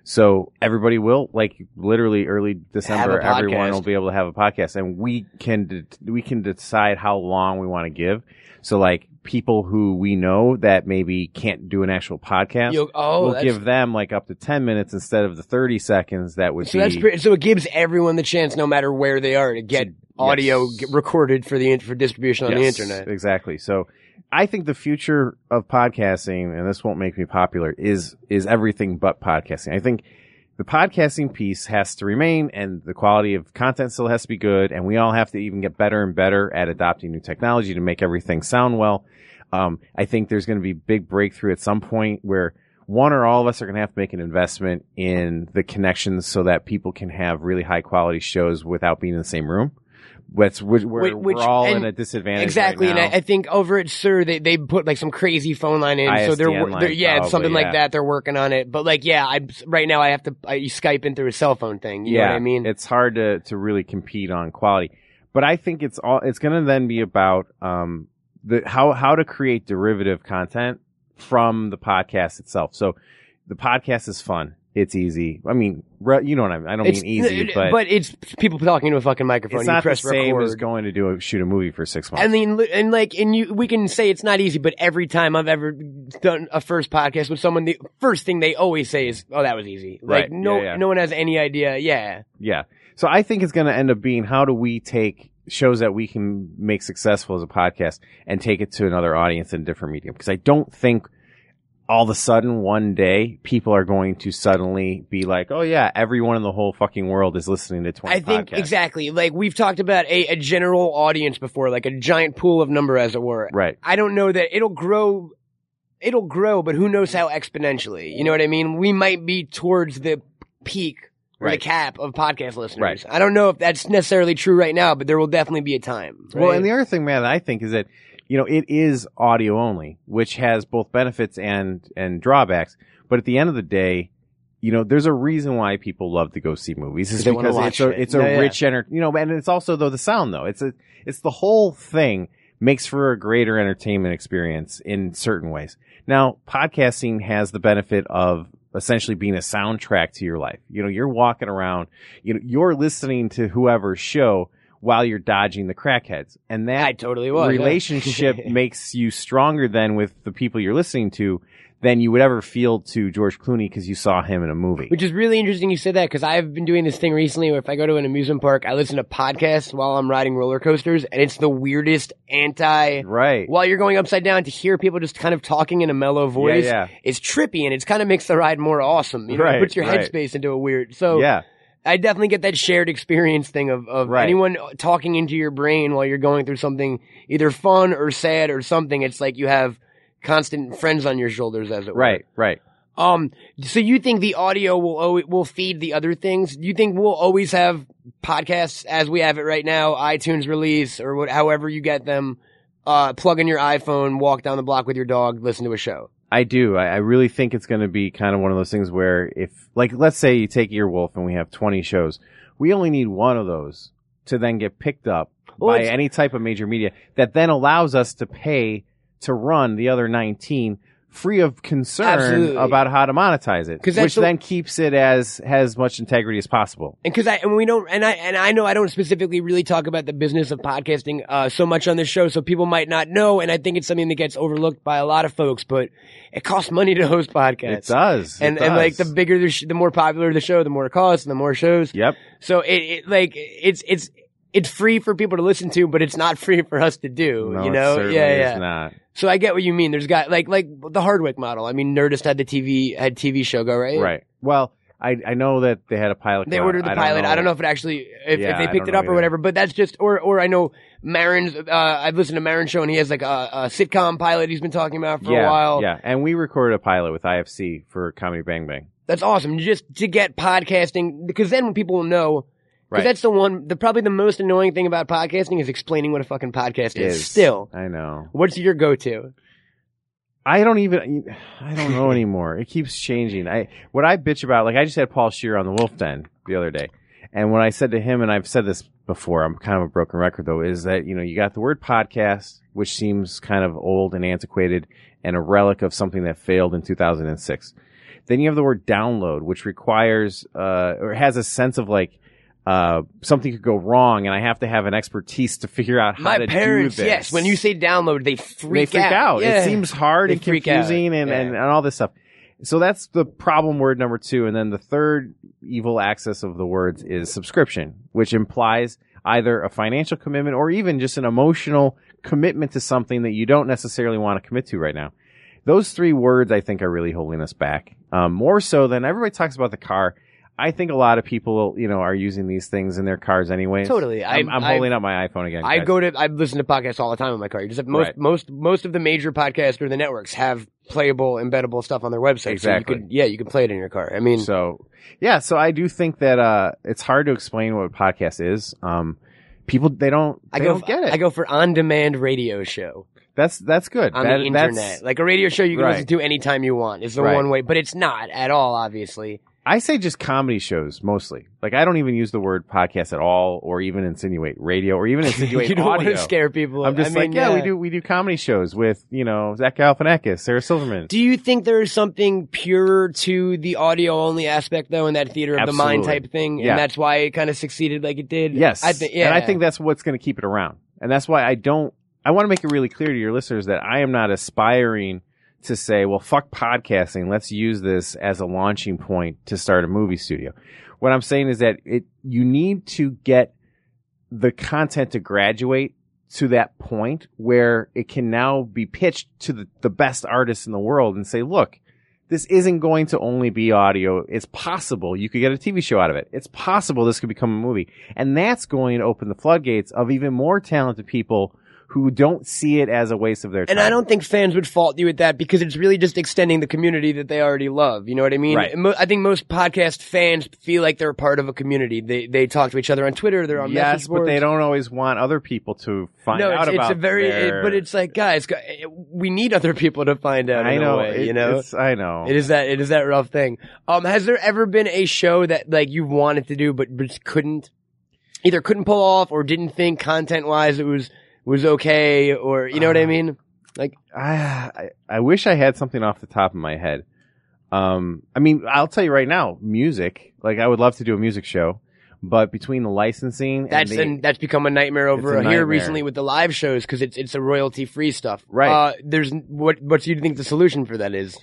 So everybody will, like, literally early December, everyone will be able to have a podcast, and we can de- we can decide how long we want to give. So, like, people who we know that maybe can't do an actual podcast, Yo- oh, we'll give them like up to ten minutes instead of the thirty seconds that would So be. that's pretty, so it gives everyone the chance, no matter where they are, to get To- audio yes. recorded for the for distribution on Yes, the internet. Exactly. So I think the future of podcasting, and this won't make me popular, is is everything but podcasting. I think the podcasting piece has to remain and the quality of content still has to be good and we all have to even get better and better at adopting new technology to make everything sound well. Um, I think there's going to be big breakthrough at some point where one or all of us are going to have to make an investment in the connections so that people can have really high quality shows without being in the same room. Which, which, where Which- we're all in a disadvantage. Exactly, right and. I, I think over at Sir they they put like some crazy phone line in, so they're, ISDN they're yeah, it's something probably, like that. They're working on it, but like yeah, I right now I have to I Skype in through a cell phone thing. You yeah, know what I mean? it's hard to to really compete on quality. But I think it's all it's going to then be about um the how how to create derivative content from the podcast itself. So the podcast is fun. It's easy. I mean, re- you know what I mean. I don't It's- mean easy, but, but it's people talking to a fucking microphone. it's not the same record. as going to do a shoot a movie for six months. I mean, and like, and you, we can say it's not easy, but every time I've ever done a first podcast with someone, the first thing they always say is, "Oh, that was easy." Like, Right. no, Yeah, yeah. no one has any idea. Yeah, Yeah. So I think it's going to end up being how do we take shows that we can make successful as a podcast and take it to another audience in a different medium? Because I don't think all of a sudden one day people are going to suddenly be like, oh yeah, everyone in the whole fucking world is listening to 20 I think podcasts. exactly. Like we've talked about a, a general audience before, like a giant pool of number, as it were. Right. I don't know that it'll grow. It'll grow, but who knows how exponentially? You know what I mean? We might be towards the peak or the cap of podcast listeners. Right. I don't know if that's necessarily true right now, but there will definitely be a time. Well, and the other thing, man, that I think is that, you know, it is audio only, which has both benefits and, and drawbacks. But at the end of the day, you know, there's a reason why people love to go see movies. It's because it's a, it. it's a Yeah, yeah. rich enter, you know, and it's also though the sound though. It's a, it's the whole thing makes for a greater entertainment experience in certain ways. Now, podcasting has the benefit of essentially being a soundtrack to your life. You know, you're walking around, you know, you're listening to whoever's show while you're dodging the crackheads. And that I totally was. yeah. relationship <laughs> makes you stronger than with the people you're listening to than you would ever feel to George Clooney because you saw him in a movie. Which is really interesting you said that because I've been doing this thing recently where if I go to an amusement park, I listen to podcasts while I'm riding roller coasters and it's the weirdest anti. right. While you're going upside down to hear people just kind of talking in a mellow voice, yeah. it's trippy and it's kind of makes the ride more awesome. You know, Right, it puts your right. headspace into a weird. So yeah. I definitely get that shared experience thing of, of Right. anyone talking into your brain while you're going through something either fun or sad or something. It's like you have constant friends on your shoulders, as it were. Right. Right. Um. So you think the audio will always, will feed the other things? Do you think we'll always have podcasts as we have it right now, iTunes release or what, however you get them? Uh, plug in your iPhone, walk down the block with your dog, listen to a show. I do. I, I really think it's going to be kind of one of those things where if, like, let's say you take Earwolf and we have 20 shows, we only need one of those to then get picked up Well, by any type of major media that then allows us to pay to run the other 19 free of concern Absolutely. about how to monetize it, which the- then keeps it as has much integrity as possible. And because I and we don't and I and I know I don't specifically really talk about the business of podcasting uh, so much on this show, so people might not know. And I think it's something that gets overlooked by a lot of folks. But it costs money to host podcasts. It does. It And and like the bigger the, sh- the more popular the show, the more it costs, and the more shows. Yep. So it, it like it's it's it's free for people to listen to, but it's not <laughs> free for us to do. No, you know? Yeah, yeah. not. So I get what you mean. There's got like like the Hardwick model. I mean, Nerdist had the TV had TV show go right. Right. Well, I, I know that they had a pilot. They ordered the I don't pilot. I don't know if it actually if, Yeah, if they picked it up or either. whatever. But that's just or or I know Maron's. Uh, I've listened to Maron's show and he has like a, a sitcom pilot he's been talking about for yeah, a while. Yeah, and we recorded a pilot with IFC for Comedy Bang Bang. That's awesome. Just to get podcasting because then when people will know. Right. that's the one, the probably the most annoying thing about podcasting is explaining what a fucking podcast is. Is. Still, I know. what's your go-to? I don't even. I don't know anymore. It keeps changing. I what I bitch about. Like I just had Paul Scheer on the Wolf Den the other day, and when I said to him, and I've said this before, I'm kind of a broken record though, is that you know you got the word podcast, which seems kind of old and antiquated, and a relic of something that failed in 2006. Then you have the word download, which requires uh, or has a sense of like. Uh, something could go wrong, and I have to have an expertise to figure out how My to parents, do this. yes. When you say download, they they freak, freak out. Yeah. It seems hard They and freak confusing and, and, Yeah. and all this stuff. So that's the problem word number two. And then the third evil axis of the words is subscription, which implies either a financial commitment or even just an emotional commitment to something that you don't necessarily want to commit to right now. Those three words I think are really holding us back. Um, more so than everybody talks about the car. I think a lot of people, you know, are using these things in their cars anyway. Totally. I'm, I- I'm holding up my iPhone again. I guys. go to I listen to podcasts all the time in my car. You just have most Right. most most of the major podcasts or the networks have playable, embeddable stuff on their website. Exactly. So you could, yeah, you can play it in your car. I mean, So yeah, so I do think that uh it's hard to explain what a podcast is. Um people they don't I go don't get it. I go for on-demand radio show that's that's good. on That- the that's- internet, like a radio show you can Right. listen to anytime you want. Is the Right. one way, but it's not at all. Obviously, I say just comedy shows mostly. Like I don't even use the word podcast at all or even insinuate radio or even insinuate <laughs> you don't audio. want to scare people. I'm just I mean, like, yeah, we do we do comedy shows with, you know, Zach Galifianakis, Sarah Silverman. Do you think there is something purer to the audio only aspect though in that theater of the mind type thing, Yeah. and that's why it kind of succeeded like it did? Yes. I think. Yeah, And I think that's what's going to keep it around. And that's why I don't, I want to make it really clear to your listeners that I am not aspiring to say, well, fuck podcasting. Let's use this as a launching point to start a movie studio. What I'm saying is that it, you need to get the content to graduate to that point where it can now be pitched to the, the best artists in the world and say, look, this isn't going to only be audio. It's possible you could get a TV show out of it. It's possible this could become a movie. And that's going to open the floodgates of even more talented people who don't see it as a waste of their time. And I don't think fans would fault you at that because it's really just extending the community that they already love. You know what I mean? Right. I think most podcast fans feel like they're a part of a community. They they talk to each other on Twitter. They're on Yes, but they don't always want other people to find no, out it's, about it's a very. their- It, but it's like, guys, we need other people to find out. I know, way, it- you know. I know. It is that it is that rough thing. Um, has there ever been a show that like you wanted to do but but just couldn't, either couldn't pull off or didn't think content wise it was was okay or you know what I Uh, mean? I, I I wish I had something off the top of my head. Um, I mean, I'll tell you right now, music. Like, I would love to do a music show, but between the licensing That's the, and that's become a nightmare over a here nightmare. recently with the live shows because it's it's a royalty free stuff. Right. Uh, there's what what do you think the solution for that is?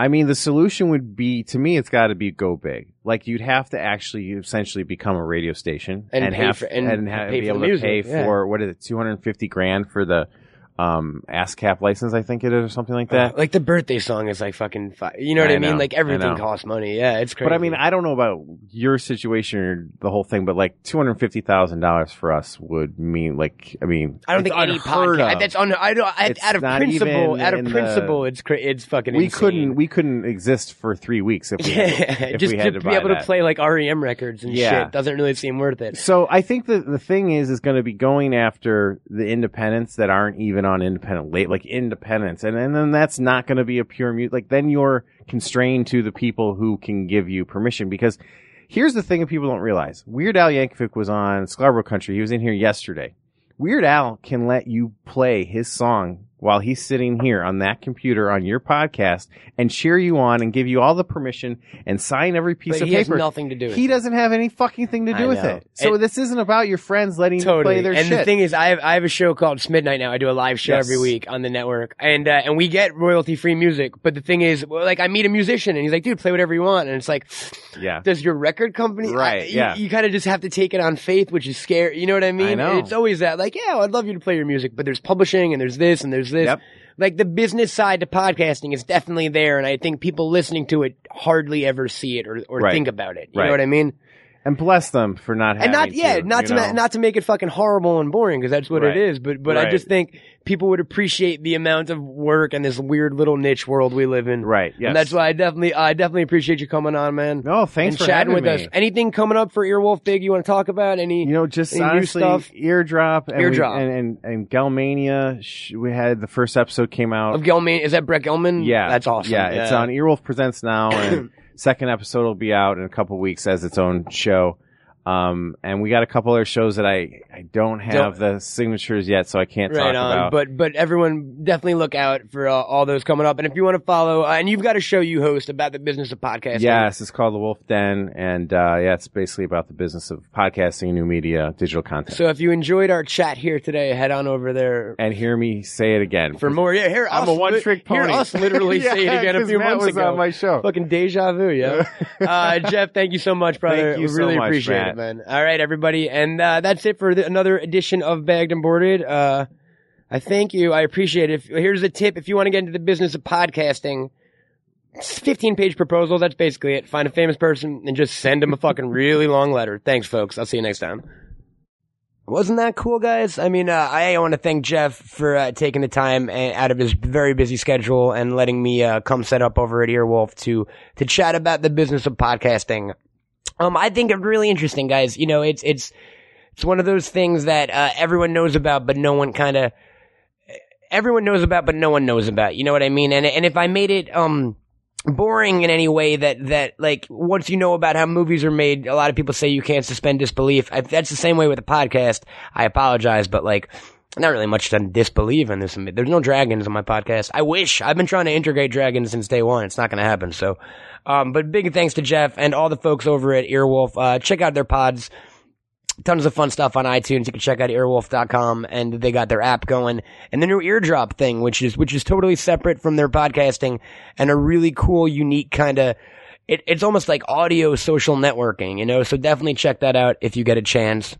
I mean, the solution would be to me, it's got to be go big. Like, you'd have to actually essentially become a radio station And pay have for- and have, pay be able to music, pay yeah. for what is it, two hundred and fifty grand for the um ASCAP license, I think it is, or something like that. Like the birthday song is like fucking. Fi- you know what I I, mean? know, Like everything costs money. Yeah, it's crazy. But I mean, I don't know about your situation or the whole thing, but like two hundred fifty thousand dollars for us would mean like I mean I don't think any podcast. of. That's on. I don't. I, out of principle, out of in the- principle, it's cra- it's fucking. we insane. couldn't we couldn't exist for three weeks if we Yeah, if just we had to, to, be able that. to play like REM records and Yeah. shit doesn't really seem worth it. So I think that the thing is is going to be going after the independents that aren't even on independent late, like independence. And, and then that's not going to be a pure music. Like then you're constrained to the people who can give you permission because here's the thing that people don't realize. Weird Al Yankovic was on Sklarbro Country. He was in here yesterday. Weird Al can let you play his song while he's sitting here on that computer on your podcast and cheer you on and give you all the permission and sign every piece But of he has paper. nothing to do with He it. doesn't have any fucking thing to do with it. So And- this isn't about your friends letting you play their and shit. And the thing is, I have I have a show called Smidnight now. I do a live show Yes. every week on the network, and uh, and we get royalty free music. But the thing is, well, like I meet a musician, and he's like, "Dude, play whatever you want," and it's like, yeah. does your record company? Right, I- yeah. You, kind of just have to take it on faith, which is scary. You know what I mean? know. It's always that, like, yeah, I'd love you to play your music, but there's publishing, and there's this, and there's this. Yep. Like the business side to podcasting is definitely there, and I think people listening to it hardly ever see it or, or Right. think about it. You Right. know what I mean? And bless them for not having and not yeah, to, not to ma- not to make it fucking horrible and boring because that's what Right. it is. But but I just think people would appreciate the amount of work and this weird little niche world we live in. right. Yes. And that's why I definitely I definitely appreciate you coming on, man. No, thanks and for chatting having with me. us. Anything coming up for Earwolf Big you want to talk about? Any You know, just Any new stuff? eardrop, and we- Eardrop. and and, and Gelmania. Sh- we had the first episode came out. of Gelman? Is that Brett Gelman? Yeah, that's awesome. Yeah, it's on Earwolf Presents now, and <coughs> second episode will be out in a couple weeks as its own show. Um, and we got a couple other shows that I I don't have the signatures yet, so I can't Right talk on, about. but but everyone definitely look out for uh, all those coming up. And if you want to follow, uh, and you've got a show you host about the business of podcasting. Yes, it's called The Wolf Den, and uh, yeah, it's basically about the business of podcasting, new media, digital content. So if you enjoyed our chat here today, head on over there and hear me say it again. for more. Yeah, here I'm us a one-trick pony. Hear pony. us literally <laughs> say it again a few Matt months was ago. on my show. Fucking deja vu, yeah. <laughs> uh, Jeff, thank you so much, brother. Thank you we so really much, appreciate Matt. it, man. All right, everybody, and uh, that's it for the, another edition of Bagged and Boarded. Uh, I thank you. I appreciate it. If, here's a tip: if you want to get into the business of podcasting. 15 page proposal. That's basically it. Find a famous person and just send them a fucking really long letter. Thanks, folks. I'll see you next time. Wasn't that cool, guys? I mean, uh, I want to thank Jeff for uh, taking the time uh, out of his very busy schedule and letting me uh, come set up over at Earwolf to to chat about the business of podcasting. Um, I think it's really interesting, guys. You know, it's it's it's one of those things that uh, everyone knows about, but no one kind of everyone knows about, but no one knows about. You know what I mean? And and if I made it um boring in any way that that like once you know about how movies are made a lot of people say you can't suspend disbelief I, that's the same way with the podcast i apologize but like not really much to disbelieve in this. There's no dragons on my podcast. I wish. I've been trying to integrate dragons since day one. It's not going to happen. So um but big thanks to jeff and all the folks over at earwolf. Uh check out their pods. Tons of fun stuff on iTunes. You can check out earwolf.com and they got their app going. And the new eardrop thing, which is, which is totally separate from their podcasting and a really cool, unique kind of, it, it's almost like audio social networking, you know? So definitely check that out if you get a chance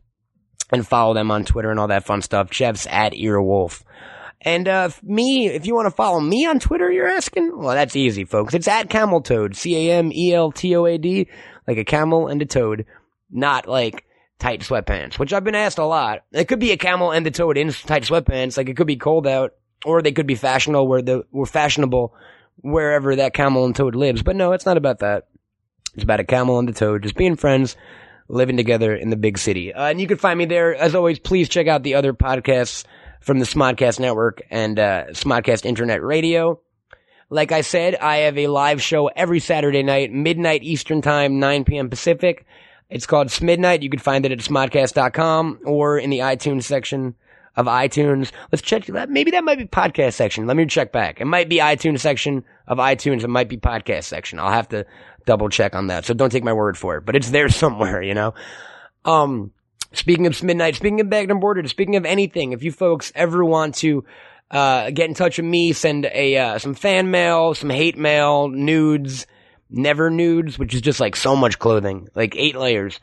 and follow them on Twitter and all that fun stuff. Jeff's at earwolf. And uh, me, if you want to follow me on Twitter, you're asking? Well, that's easy, folks. It's at Camel Toad, C A M E L T O A D, like a camel and a toad, not like tight sweatpants, which I've been asked a lot. It could be a camel and a toad in tight sweatpants, like it could be cold out, or they could be fashionable where the were fashionable wherever that camel and toad lives. But no, it's not about that. It's about a camel and a toad just being friends, living together in the big city. Uh, and you can find me there. As always, please check out the other podcasts from the Smodcast Network and uh, Smodcast Internet Radio. Like I said, I have a live show every Saturday night, midnight Eastern Time, 9 p.m. Pacific. It's called Smidnight. You can find it at smodcast.com or in the iTunes section of iTunes. Let's check that. Maybe that might be podcast section. Let me check back. It might be iTunes section of iTunes. It might be podcast section. I'll have to double check on that. So don't take my word for it, but it's there <laughs> somewhere, you know? Um, speaking of midnight, speaking of bagged and boarded, speaking of anything, if you folks ever want to, uh, get in touch with me, send a, uh, some fan mail, some hate mail, nudes, never nudes, which is just like so much clothing, like eight layers.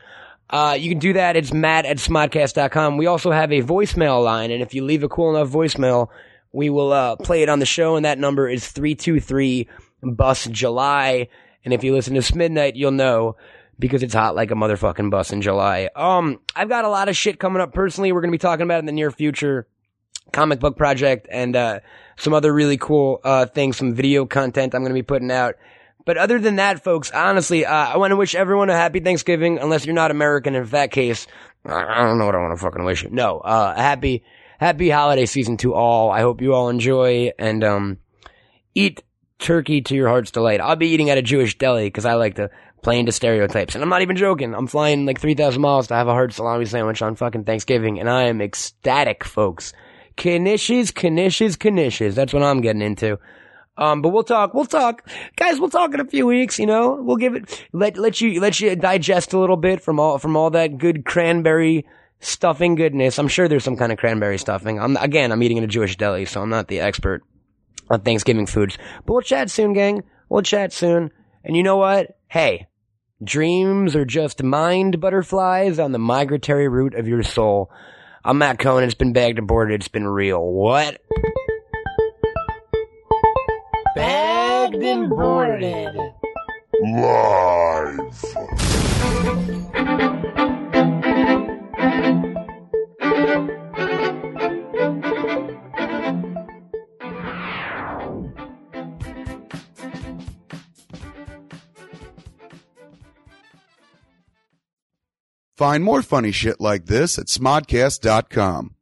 Uh, you can do that. It's matt at smodcast.com. We also have a voicemail line, and if you leave a cool enough voicemail, we will, uh, play it on the show, and that number is 323 bus July. And if you listen to Midnight, you'll know because it's hot like a motherfucking bus in July. Um, I've got a lot of shit coming up personally. We're going to be talking about in the near future. Comic book project and, uh, some other really cool, uh, things, some video content I'm going to be putting out. But other than that, folks, honestly, uh, I want to wish everyone a happy Thanksgiving, unless you're not American. In that case, I don't know what I want to fucking wish you. No, uh, happy happy holiday season to all. I hope you all enjoy and um, eat turkey to your heart's delight. I'll be eating at a Jewish deli because I like to play into stereotypes. And I'm not even joking. I'm flying like 3,000 miles to have a hard salami sandwich on fucking Thanksgiving. And I am ecstatic, folks. Knishes, knishes, knishes. That's what I'm getting into. Um, but we'll talk, we'll talk, guys, we'll talk in a few weeks, you know, we'll give it, let, let you, let you digest a little bit from all, from all that good cranberry stuffing goodness. I'm sure there's some kind of cranberry stuffing. I'm, again, I'm eating in a Jewish deli, so I'm not the expert on Thanksgiving foods. But we'll chat soon, gang. We'll chat soon. And you know what? Hey, dreams are just mind butterflies on the migratory route of your soul. I'm Matt Cohen. It's been bagged and boarded. It's been real. What? Bagged and boarded. <laughs> Find more funny shit like this at smodcast.com.